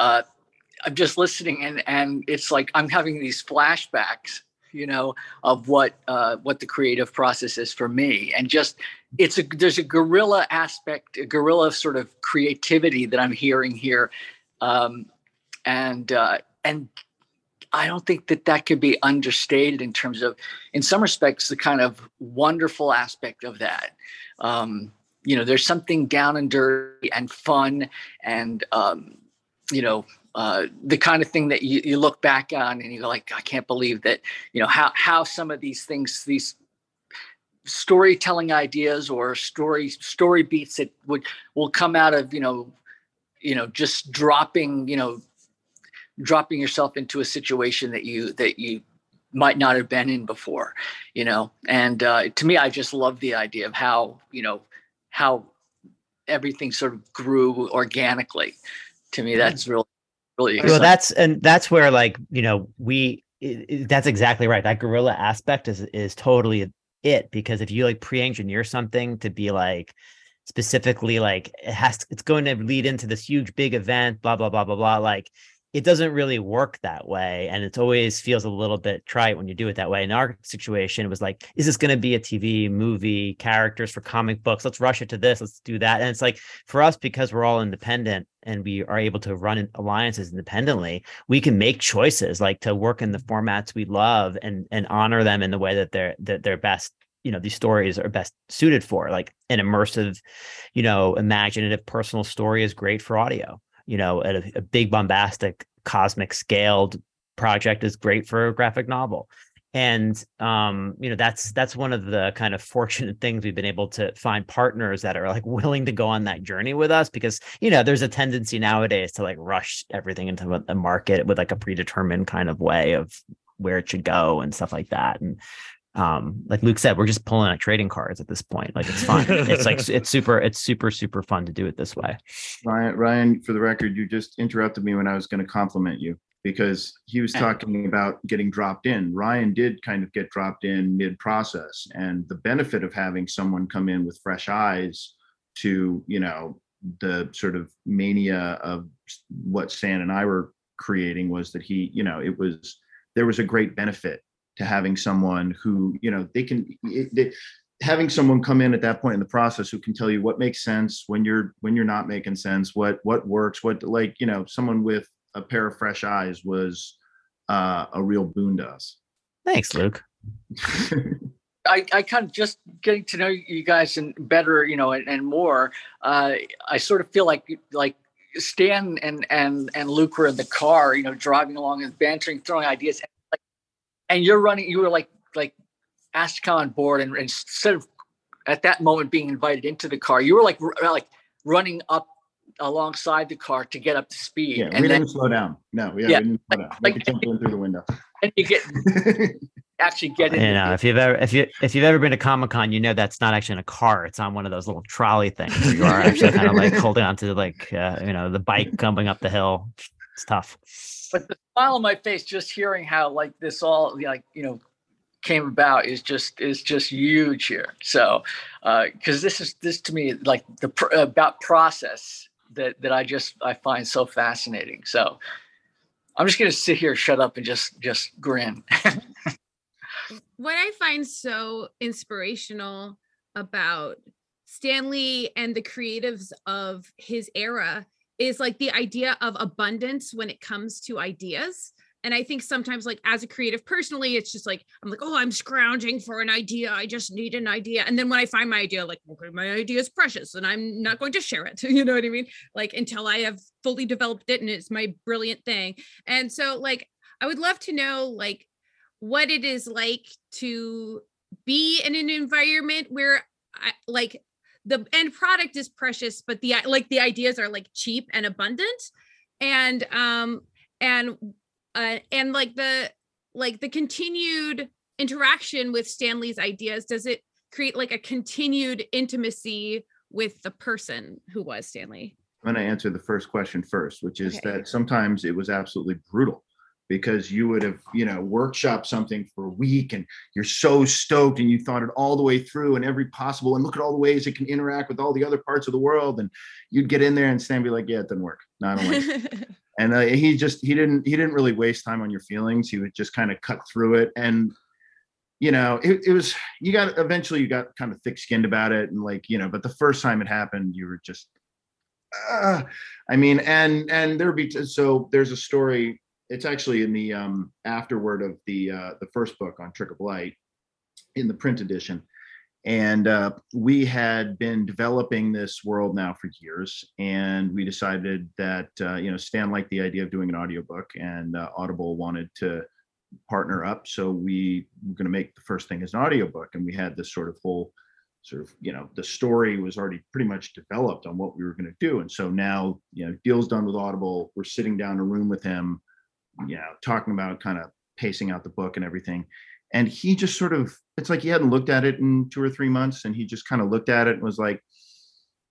Uh, I'm just listening and and it's like I'm having these flashbacks, you know, of what uh, what the creative process is for me, and just it's a there's a guerrilla aspect, a guerrilla sort of creativity that I'm hearing here, um, and uh, and I don't think that that could be understated in terms of, in some respects, the kind of wonderful aspect of that. Um, you know, there's something down and dirty and fun and um, you know uh, the kind of thing that you, you look back on and you're like, I can't believe that, you know, how, how some of these things, these storytelling ideas or story, story beats that would, will come out of, you know, you know, just dropping, you know, dropping yourself into a situation that you, that you might not have been in before, you know? And uh, to me, I just love the idea of how, you know, how everything sort of grew organically. To me, that's really really well that's and that's where like you know we it, that's exactly right. That guerrilla aspect is is totally it because if you like pre-engineer something to be like specifically like it has to, it's going to lead into this huge big event blah blah blah blah blah like it doesn't really work that way and it always feels a little bit trite when you do it that way. In our situation it was like is this going to be a tv movie characters for comic books? Let's rush it to this let's do that. And it's like for us because we're all independent and we are able to run alliances independently we can make choices like to work in the mm-hmm. formats we love and and honor them in the way that they're that they're best you know these stories are best suited for like an immersive you know imaginative personal story is great for audio you know, a, a big bombastic cosmic scaled project is great for a graphic novel. And um you know that's that's one of the kind of fortunate things we've been able to find partners that are like willing to go on that journey with us because you know there's a tendency nowadays to like rush everything into the market with like a predetermined kind of way of where it should go and stuff like that. And um like luke said we're just pulling out trading cards at this point. Like it's fun. It's like it's super it's super super fun to do it this way. Ryan ryan for the record you just interrupted me when i was going to compliment you because he was talking about getting dropped in. Ryan did kind of get dropped in mid process and the benefit of having someone come in with fresh eyes to you know the sort of mania of what stan and i were creating was that he you know it was there was a great benefit to having someone who you know they can they, having someone come in at that point in the process who can tell you what makes sense when you're when you're not making sense what what works what like you know someone with a pair of fresh eyes was uh, a real boon to us thanks luke I, I kind of just getting to know you guys and better, you know, and, and more. Uh, I sort of feel like like Stan and and and Luke were in the car, you know, driving along and bantering, throwing ideas, and, you're running. You were like like asked to come on board, and, and instead of at that moment being invited into the car, you were like r- like running up alongside the car to get up to speed. Yeah, and we then didn't slow down. No, yeah, Yeah, we didn't slow down. like- Like, jumped in through the window. and you get actually get in. You know, if you've ever if you if you've ever been to Comic Con, you know that's not actually in a car. It's on one of those little trolley things where you are actually kind of like holding onto like uh, you know the bike coming up the hill. It's tough. But the smile on my face just hearing how like this all like you know came about is just is just huge here. So uh, because this is this to me like the pr- about process that that i just i find so fascinating. So i'm just gonna sit here shut up and just just grin. What I find so inspirational about Stan Lee and the creatives of his era is like the idea of abundance when it comes to ideas. And I think sometimes, like as a creative personally, it's just like, I'm like, oh, I'm scrounging for an idea. I just need an idea. And then when I find my idea, like, okay, my idea is precious and I'm not going to share it. You know what I mean? Like until I have fully developed it and it's my brilliant thing. And so, like, I would love to know, like, what it is like to be in an environment where I, like the end product is precious but the like the ideas are like cheap and abundant and um and uh and like the like the continued interaction with Stan Lee's ideas does it create like a continued intimacy with the person who was stanley I'm going to answer the first question first, which is Okay. that sometimes it was absolutely brutal because you would have, you know, workshopped something for a week and you're so stoked and you thought it all the way through and every possible and look at all the ways it can interact with all the other parts of the world. And you'd get in there and Stan be like, yeah, it didn't work. No, I don't like it. and uh, he just he didn't he didn't really waste time on your feelings he would just kind of cut through it and you know it, it was you got eventually you got kind of thick skinned about it and like you know but the first time it happened you were just uh, i mean and and there would be so there's a story it's actually in the um afterword of the uh the first book on trick of light in the print edition. And uh, we had been developing this world now for years and we decided that uh, you know stan liked the idea of doing an audiobook and uh, audible wanted to partner up. So we were going to make the first thing as an audiobook and we had this sort of whole sort of you know the story was already pretty much developed on what we were going to do. And so now you know deal's done with audible. We're sitting down in a room with him you know talking about kind of pacing out the book and everything. And he just sort of it's like he hadn't looked at it in two or three months and he just kind of looked at it and was like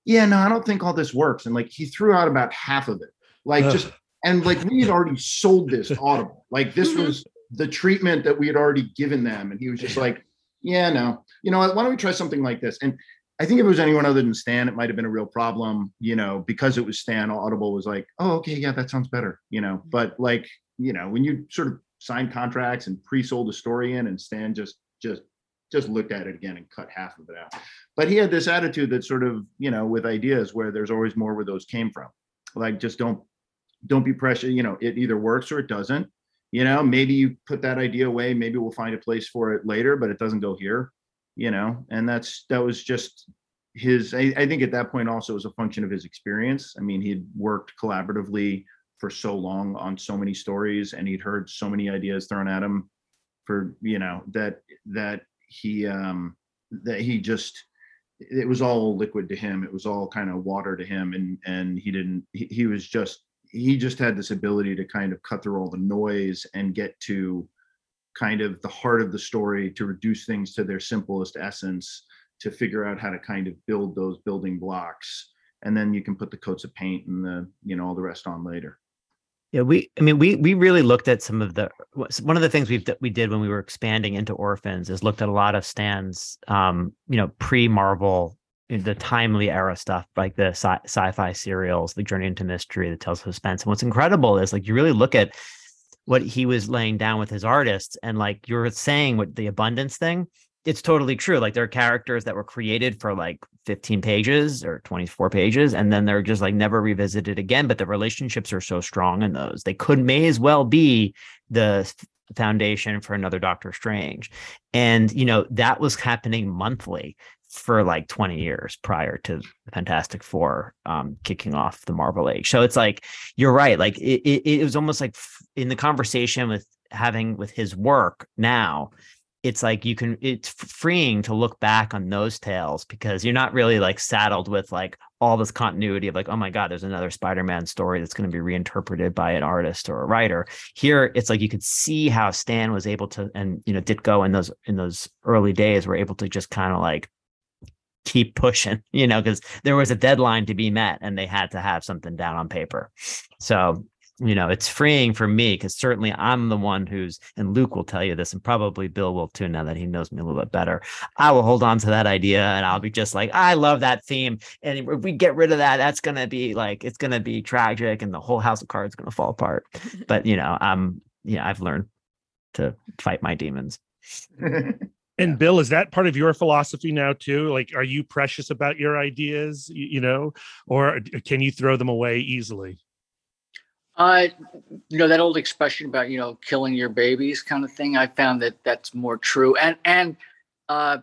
yeah no i don't think all this works. And like he threw out about half of it. Like Ugh. just and like we had already sold this audible. Like this Mhm. was the treatment that we had already given them. And he was just like yeah no. You know why don't we try something like this? And i think if it was anyone other than stan it might have been a real problem you know because it was stan audible was like oh okay yeah that sounds better you know? But like you know when you sort of signed contracts and pre-sold a story in and stan just just just looked at it again and cut half of it out. But he had this attitude that sort of you know with ideas where there's always more where those came from. Like just don't don't be pressure you know it either works or it doesn't. You know maybe you put that idea away maybe we'll find a place for it later but it doesn't go here you know and that's that was just his I, I think at that point also was a function of his experience. I mean he'd worked collaboratively for so long on so many stories and he'd heard so many ideas thrown at him for you know that that he um that he just it was all liquid to him. It was all kind of water to him and and he didn't he, he was just he just had this ability to kind of cut through all the noise and get to kind of the heart of the story to reduce things to their simplest essence to figure out how to kind of build those building blocks. And then you can put the coats of paint and the you know all the rest on later Yeah, we. I mean, we we really looked at some of the one of the things we we did when we were expanding into orphans is looked at a lot of Stan's, um, you know, pre Marvel, the timely era stuff like the sci- sci-fi serials, the Journey into Mystery, the Tales of Suspense. And what's incredible is like you really look at what he was laying down with his artists, and like you're saying with the abundance thing, it's totally true. Like there are characters that were created for like 15 pages or 24 pages, and then they're just like never revisited again. But the relationships are so strong in those. They could may as well be the foundation for another Doctor Strange. And you know, that was happening monthly for like 20 years prior to Fantastic Four um, kicking off the Marvel Age. So it's like you're right. Like it, it, it was almost like in the conversation with having with his work now it's like you can it's freeing to look back on those tales because you're not really like saddled with like all this continuity of like oh my god there's another spider-man story that's going to be reinterpreted by an artist or a writer. Here it's like you could see how stan was able to and you know ditko in those in those early days were able to just kind of like keep pushing you know because there was a deadline to be met and they had to have something down on paper. So you know it's freeing for me because certainly i'm the one who's and luke will tell you this and probably bill will too now that he knows me a little bit better. I will hold on to that idea and i'll be just like i love that theme and if we get rid of that that's going to be like it's going to be tragic and the whole house of cards going to fall apart. But you know i'm yeah i've learned to fight my demons. And bill is that part of your philosophy now too? Like are you precious about your ideas you know? Or uh, can you throw them away easily uh, you know that old expression about you know killing your babies kind of thing. I found that that's more true. And and uh,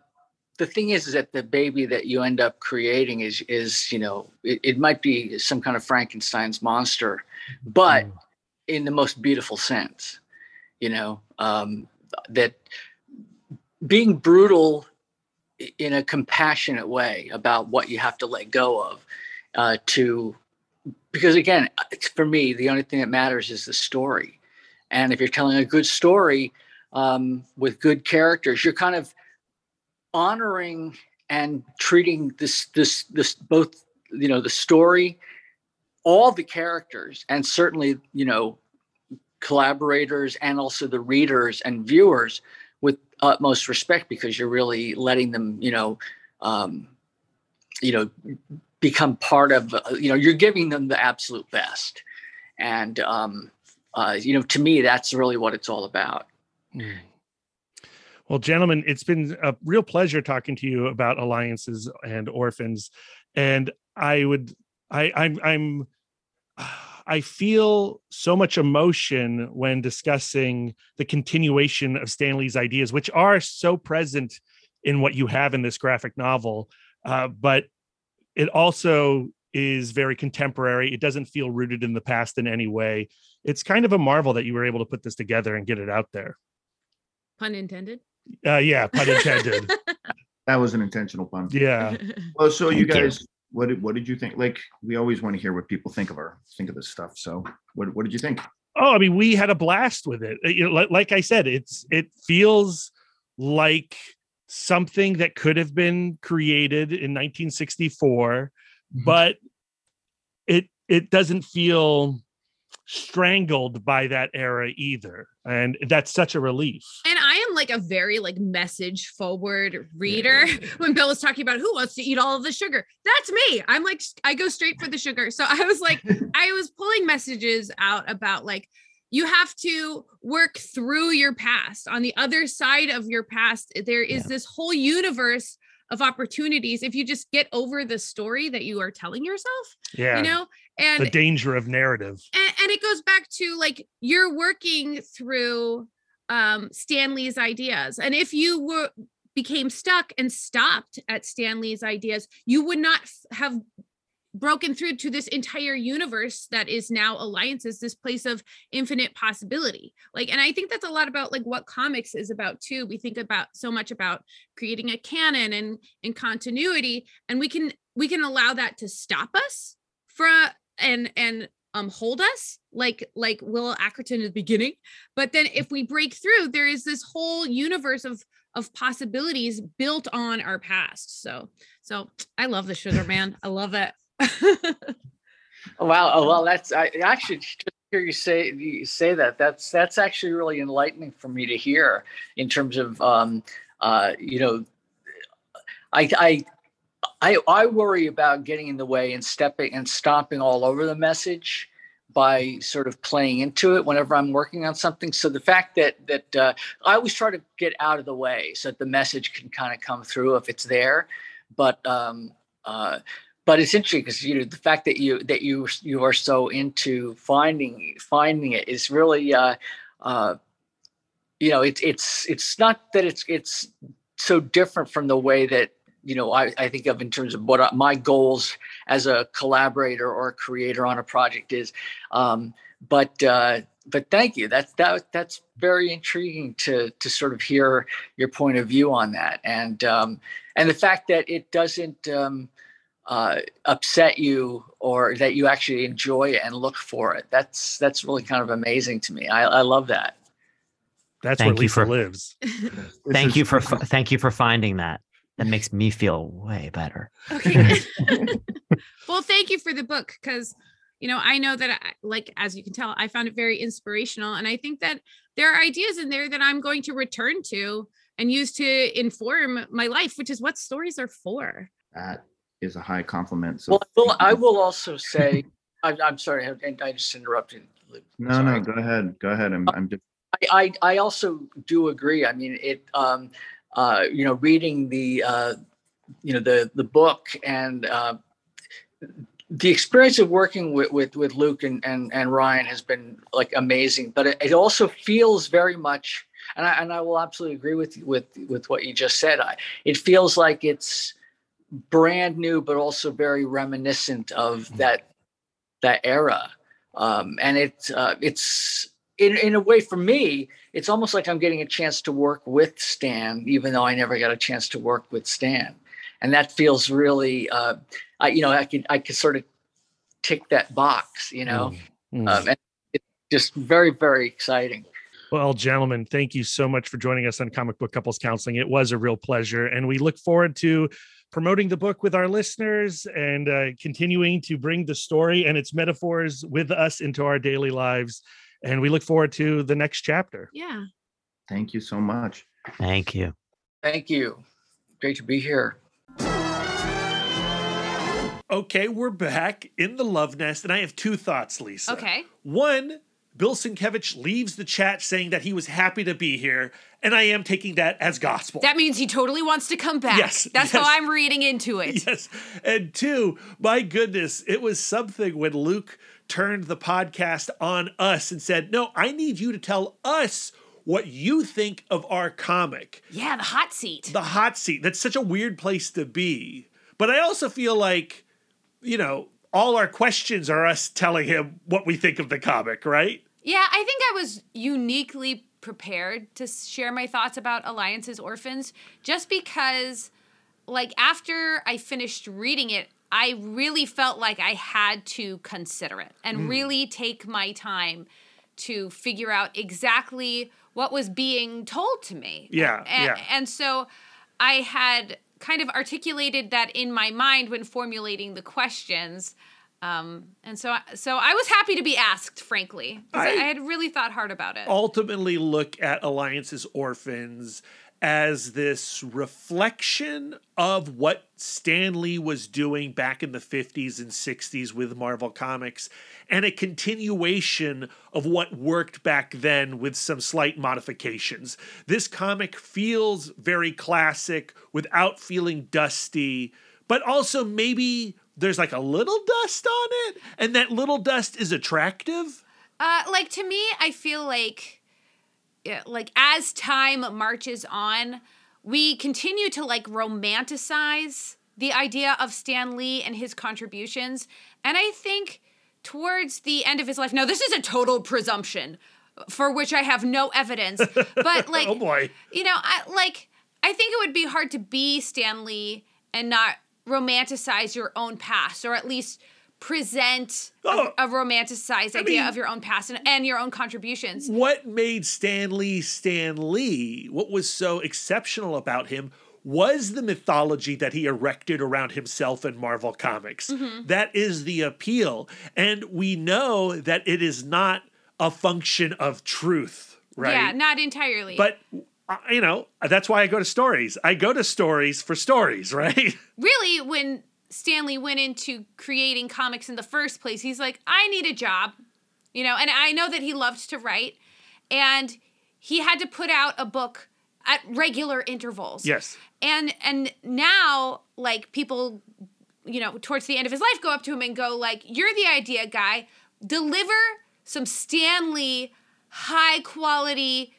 the thing is, is that the baby that you end up creating is is you know it, it might be some kind of Frankenstein's monster, but mm. in the most beautiful sense. You know um, that being brutal in a compassionate way about what you have to let go of uh, to because again, for me, the only thing that matters is the story. And if you're telling a good story um, with good characters, you're kind of honoring and treating this this this both you know the story, all the characters, and certainly you know collaborators and also the readers and viewers with utmost respect because you're really letting them you know um, you know become part of uh, you know you're giving them the absolute best and um, uh, you know to me that's really what it's all about mm. well gentlemen it's been a real pleasure talking to you about alliances and orphans and i would i i'm i'm I feel so much emotion when discussing the continuation of Stan Lee's ideas, which are so present in what you have in this graphic novel. Uh, but it also is very contemporary. It doesn't feel rooted in the past in any way. It's kind of a marvel that you were able to put this together and get it out there. Pun intended. Uh, yeah, pun intended. that was an intentional pun. Yeah. Well, so you guys, you. what did what did you think? Like, we always want to hear what people think of our think of this stuff. So, what what did you think? Oh, I mean, we had a blast with it. You know, like I said, it's it feels like something that could have been created in 1964 mm-hmm. but it it doesn't feel strangled by that era either and that's such a relief. And i am like a very like message forward reader when bill was talking about who wants to eat all of the sugar. That's me. I'm like i go straight for the sugar. So i was like i was pulling messages out about like you have to work through your past. On the other side of your past, there is yeah. this whole universe of opportunities if you just get over the story that you are telling yourself. Yeah. You know, and the danger of narrative. And, and it goes back to like you're working through um Stan Lee's ideas. And if you were became stuck and stopped at Stan Lee's ideas, you would not have broken through to this entire universe that is now alliances this place of infinite possibility. Like and i think that's a lot about like what comics is about too. We think about so much about creating a canon and and continuity and we can we can allow that to stop us from and and um hold us like like Will Ackerton at the beginning. But then if we break through there is this whole universe of of possibilities built on our past. So so I love the sugar man. I love it wow. Oh, well, that's I actually just hear you say you say that. That's that's actually really enlightening for me to hear in terms of um, uh, you know, I I I I worry about getting in the way and stepping and stomping all over the message, by sort of playing into it whenever I'm working on something. So the fact that that uh, I always try to get out of the way so that the message can kind of come through if it's there. But um, uh, but it's interesting because you know the fact that you that you you are so into finding finding it is really uh, uh, you know it's it's it's not that it's it's so different from the way that you know I, I think of in terms of what I, my goals as a collaborator or a creator on a project is um, but uh, but thank you. That's that that's very intriguing to to sort of hear your point of view on that. And um, and the fact that it doesn't um, uh, upset you or that you actually enjoy it and look for it that's that's really kind of amazing to me i, I love that That's Thank where you Lisa for- lives. Thank is- you for thank you for finding that. That makes me feel way better. Okay. well, thank you for the book because you know I know that I, like as you can tell I found it very inspirational and I think that there are ideas in there that I'm going to return to and use to inform my life, which is what stories are for. That is a high compliment. So well I will, I will also say I, i'm sorry I, I just interrupted Luke. No, Sorry. no, go ahead. Go ahead. I'm, I'm just, I, I I also do agree. I mean, it. Um, uh, you know, reading the uh, you know the the book and uh, the experience of working with with, with Luke and, and and Ryan has been like amazing. But it, it also feels very much, and I and I will absolutely agree with you- with with what you just said. I, it feels like it's brand new, but also very reminiscent of that that era. Um, and it's uh, it's in in a way for me, it's almost like I'm getting a chance to work with Stan, even though I never got a chance to work with Stan, and that feels really, uh, I, you know, I could I could sort of tick that box, you know, Mm. um, and it's just very very exciting. Well, gentlemen, thank you so much for joining us on Comic Book Couples Counseling. It was a real pleasure, and we look forward to promoting the book with our listeners and uh, continuing to bring the story and its metaphors with us into our daily lives. And we look forward to the next chapter. Yeah. thank you so much. Thank you. Thank you. Great to be here. Okay, we're back in the love nest, and I have two thoughts, Lisa. Okay. One, Bill Sienkiewicz leaves the chat saying that he was happy to be here, and I am taking that as gospel. That means he totally wants to come back. Yes, That's yes. how I'm reading into it. Yes. And two, my goodness, it was something when Luke turned the podcast on us and said, No, I need you to tell us what you think of our comic. Yeah, the hot seat. The hot seat. That's such a weird place to be. But I also feel like, you know, all our questions are us telling him what we think of the comic, right? Yeah, I think I was uniquely prepared to share my thoughts about Alliance's Orphans just because, like, after I finished reading it, I really felt like I had to consider it and hmm. really take my time to figure out exactly what was being told to me. Yeah, And, yeah. and so I had kind of articulated that in my mind when formulating the questions. Um, and so, so I was happy to be asked, frankly. I, I- I had really thought hard about it. ultimately look at Alliance's Orphans as this reflection of what Stan Lee was doing back in the 50s and 60s with Marvel Comics and a continuation of what worked back then with some slight modifications. This comic feels very classic without feeling dusty, but also maybe there's like a little dust on it and that little dust is attractive. Uh, like to me, I feel like, yeah, like as time marches on, we continue to like romanticize the idea of Stan Lee and his contributions, and I think towards the end of his life. Now, this is a total presumption, for which I have no evidence, but like, oh boy. you know, I like I think it would be hard to be Stan Lee and not romanticize your own past, or at least present a- Oh. a, romanticized idea mean- of your own past and, and your own contributions. what made Stan Lee Stan Lee, what was so exceptional about him was the mythology that he erected around himself in Marvel Comics. Mm-hmm. That is the appeal. And we know that it is not a function of truth, right? Yeah, not entirely. but you know, that's why I go to stories. I go to stories for stories, right? really, when Stan Lee went into creating comics in the first place, he's like, I need a job. You know, and I know that he loved to write, and he had to put out a book at regular intervals. Yes. And and now like people you know towards the end of his life go up to him and go like you're the idea guy deliver some Stan Lee high quality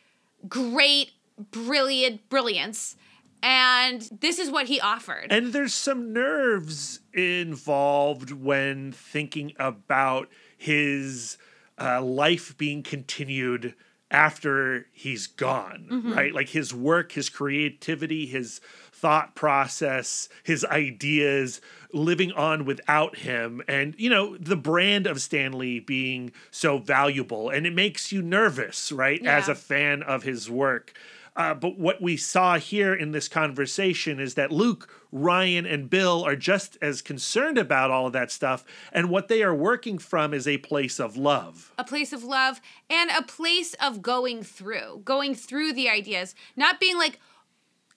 great brilliant brilliance and this is what he offered And there's some nerves involved when thinking about his uh, life being continued after he's gone, Mm-hmm. right? Like his work, his creativity, his thought process, his ideas living on without him. And, you know, the brand of Stan Lee being so valuable. And it makes you nervous, right? As a fan of his work. Uh, but what we saw here in this conversation is that Luke, Ryan, and Bill are just as concerned about all of that stuff. And what they are working from is a place of love. a place of love and a place of going through going through the ideas not being like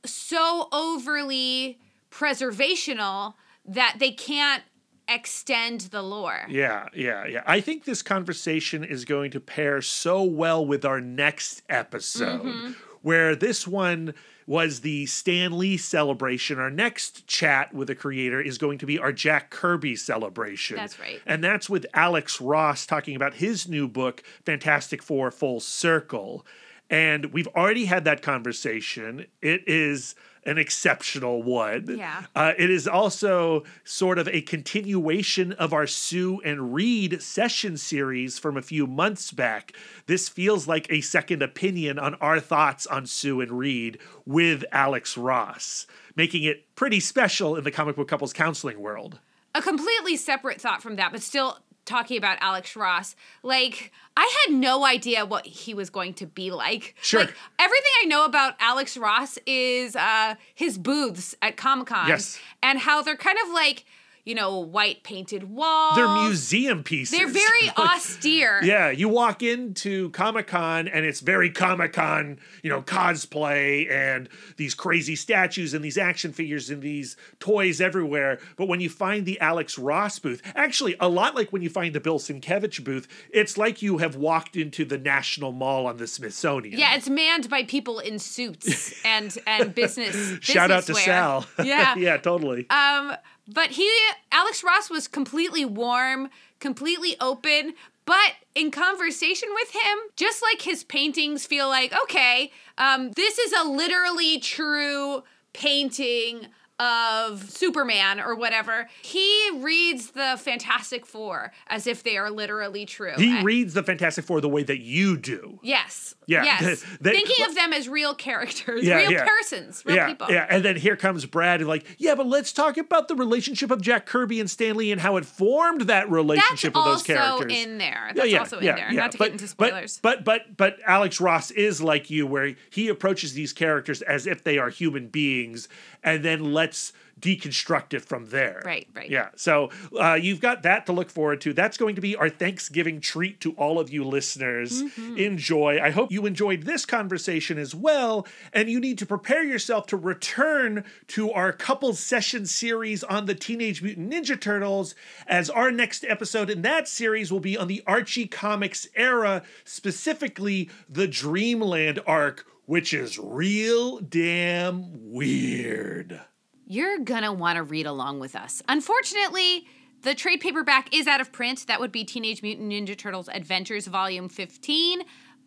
so overly preservational that they can't extend the lore Yeah, yeah, yeah. I think this conversation is going to pair so well with our next episode, where this one was the Stan Lee celebration. Our next chat with the creator is going to be our Jack Kirby celebration. That's right. And that's with Alex Ross talking about his new book, Fantastic Four Full Circle. And we've already had that conversation. It is an exceptional one. Yeah. Uh, it is also sort of a continuation of our Sue and Reed session series from a few months back. This feels like a second opinion on our thoughts on Sue and Reed with Alex Ross, making it pretty special in the comic book couples counseling world. a completely separate thought from that, but still talking about Alex Ross. Like, I had no idea what he was going to be like. Sure. Like, everything I know about Alex Ross is uh, his booths at Comic Con. Yes. And how they're kind of like, you know, white painted walls. They're museum pieces. They're very austere. Yeah, you walk into Comic Con and it's very Comic Con, you know, cosplay and these crazy statues and these action figures and these toys everywhere. But when you find the Alex Ross booth, actually, a lot like when you find the Bill Sienkiewicz booth, it's like you have walked into the National Mall on the Smithsonian. Yeah, it's manned by people in suits and and business. Shout out to business Sal. Yeah. yeah, totally. Um, but he, Alex Ross, was completely warm, completely open. But in conversation with him, just like his paintings feel like, okay, um, this is a literally true painting of Superman or whatever. He reads the Fantastic Four as if they are literally true. he Uh, reads the Fantastic Four the way that you do. Yes. Yeah, Yes. they- Thinking of them as real characters, Yeah, real yeah. persons, real yeah, people. Yeah, and then here comes Brad and like, yeah, but let's talk about the relationship of Jack Kirby and Stan Lee and how it formed that That's relationship with those also characters. in there. That's also in there. Not to but, get into but- spoilers. But, but but Alex Ross is like you, where he approaches these characters as if they are human beings, and then let's deconstruct it from there. Right, right. Yeah. So uh, you've got that to look forward to. That's going to be our Thanksgiving treat to all of you listeners. Mm-hmm. Enjoy. I hope you enjoyed this conversation as well. And you need to prepare yourself to return to our couple session series on the Teenage Mutant Ninja Turtles, as our next episode in that series will be on the Archie Comics era, specifically the Dreamland arc, which is real damn weird. You're gonna want to read along with us. Unfortunately, the trade paperback is out of print. That would be Teenage Mutant Ninja Turtles Adventures Volume 15,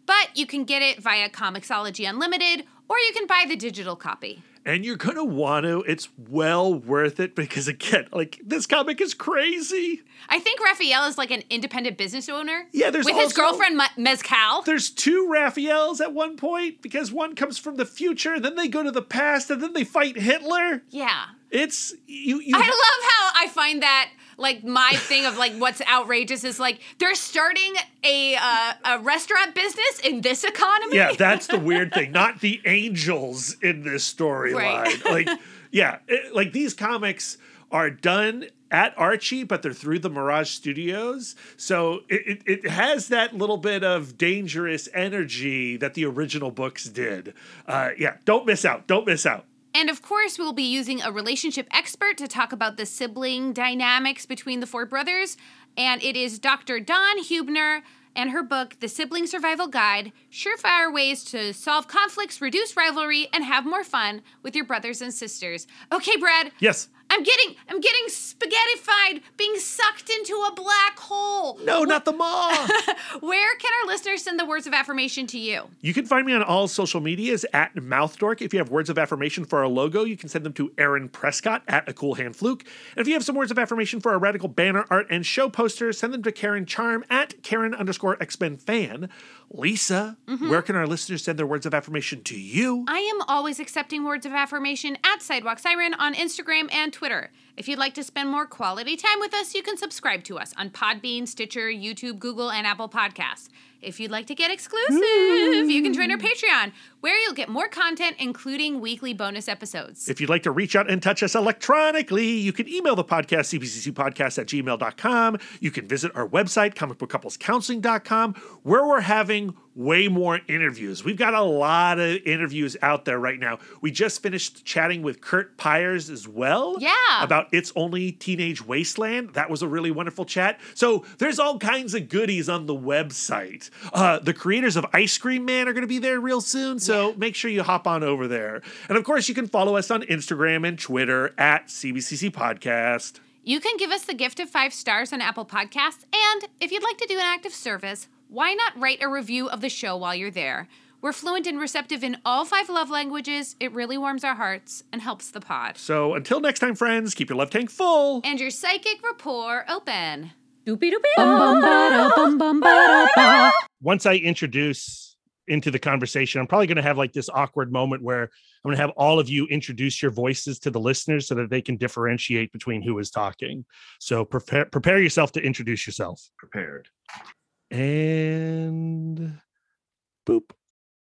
but you can get it via Comixology Unlimited or you can buy the digital copy. And you're gonna want to. It's well worth it because again, like this comic is crazy. I think Raphael is like an independent business owner. Yeah, there's with his girlfriend Me- Mezcal. There's two Raphaels at one point because one comes from the future, then they go to the past, and then they fight Hitler. Yeah. It's you. you I love how I find that like my thing of like what's outrageous is like they're starting a uh, a restaurant business in this economy. yeah, that's the weird thing. Not the angels in this storyline. Right. Like, yeah, it- like these comics are done at Archie, but they're through the Mirage Studios. So it, it, it has that little bit of dangerous energy that the original books did. Uh, yeah, don't miss out. Don't miss out. And of course, we'll be using a relationship expert to talk about the sibling dynamics between the four brothers. And it is Dr. Dawn Huebner. and her book, The Sibling Survival Guide Surefire Ways to Solve Conflicts, Reduce Rivalry, and Have More Fun with Your Brothers and Sisters. Okay, Brad. Yes. I'm getting I'm getting spaghettified, being sucked into a black hole. No, not the maw. Where can our listeners send the words of affirmation to you? You can find me on all social medias at MouthDork. If you have words of affirmation for our logo, you can send them to Aaron Prescott at A Cool Hand Fluke. And if you have some words of affirmation for our radical banner art and show posters, send them to Karen Charm at Karen underscore X-Men fan. Lisa, mm-hmm. where can our listeners send their words of affirmation to you? I am always accepting words of affirmation at Sidewalk Siren on Instagram and Twitter. Twitter if you'd like to spend more quality time with us, you can subscribe to us on Podbean, Stitcher, YouTube, Google, and Apple Podcasts. If you'd like to get exclusive, you can join our hmm. Patreon, where you'll get more content, including weekly bonus episodes. If you'd like to reach out and touch us electronically, you can email the podcast, cbccpodcast at gmail.com. You can visit our website, comicbookcouplescounseling.com, where we're having way more interviews. We've got a lot of interviews out there right now. We just finished chatting with Kurt Pyers as well. Yeah. About It's Only Teenage Wasteland. That was a really wonderful chat. So there's all kinds of goodies on the website. Uh, the creators of Ice Cream Man are going to be there real soon. So make sure you hop on over there. And of course, you can follow us on Instagram and Twitter at CBCC Podcast. You can give us the gift of five stars on Apple Podcasts, and if you'd like to do an act of service, why not write a review of the show while you're there? We're fluent and receptive in all five love languages. It really warms our hearts and helps the pod. So until next time, friends, keep your love tank full. And your psychic rapport open. Doopy doopy. Bum bum ba bum bum ba ba. once I introduce into the conversation, I'm probably going to have like this awkward moment where I'm going to have all of you introduce your voices to the listeners so that they can differentiate between who is talking. So prepare prepare yourself to introduce yourself. Prepared. And boop.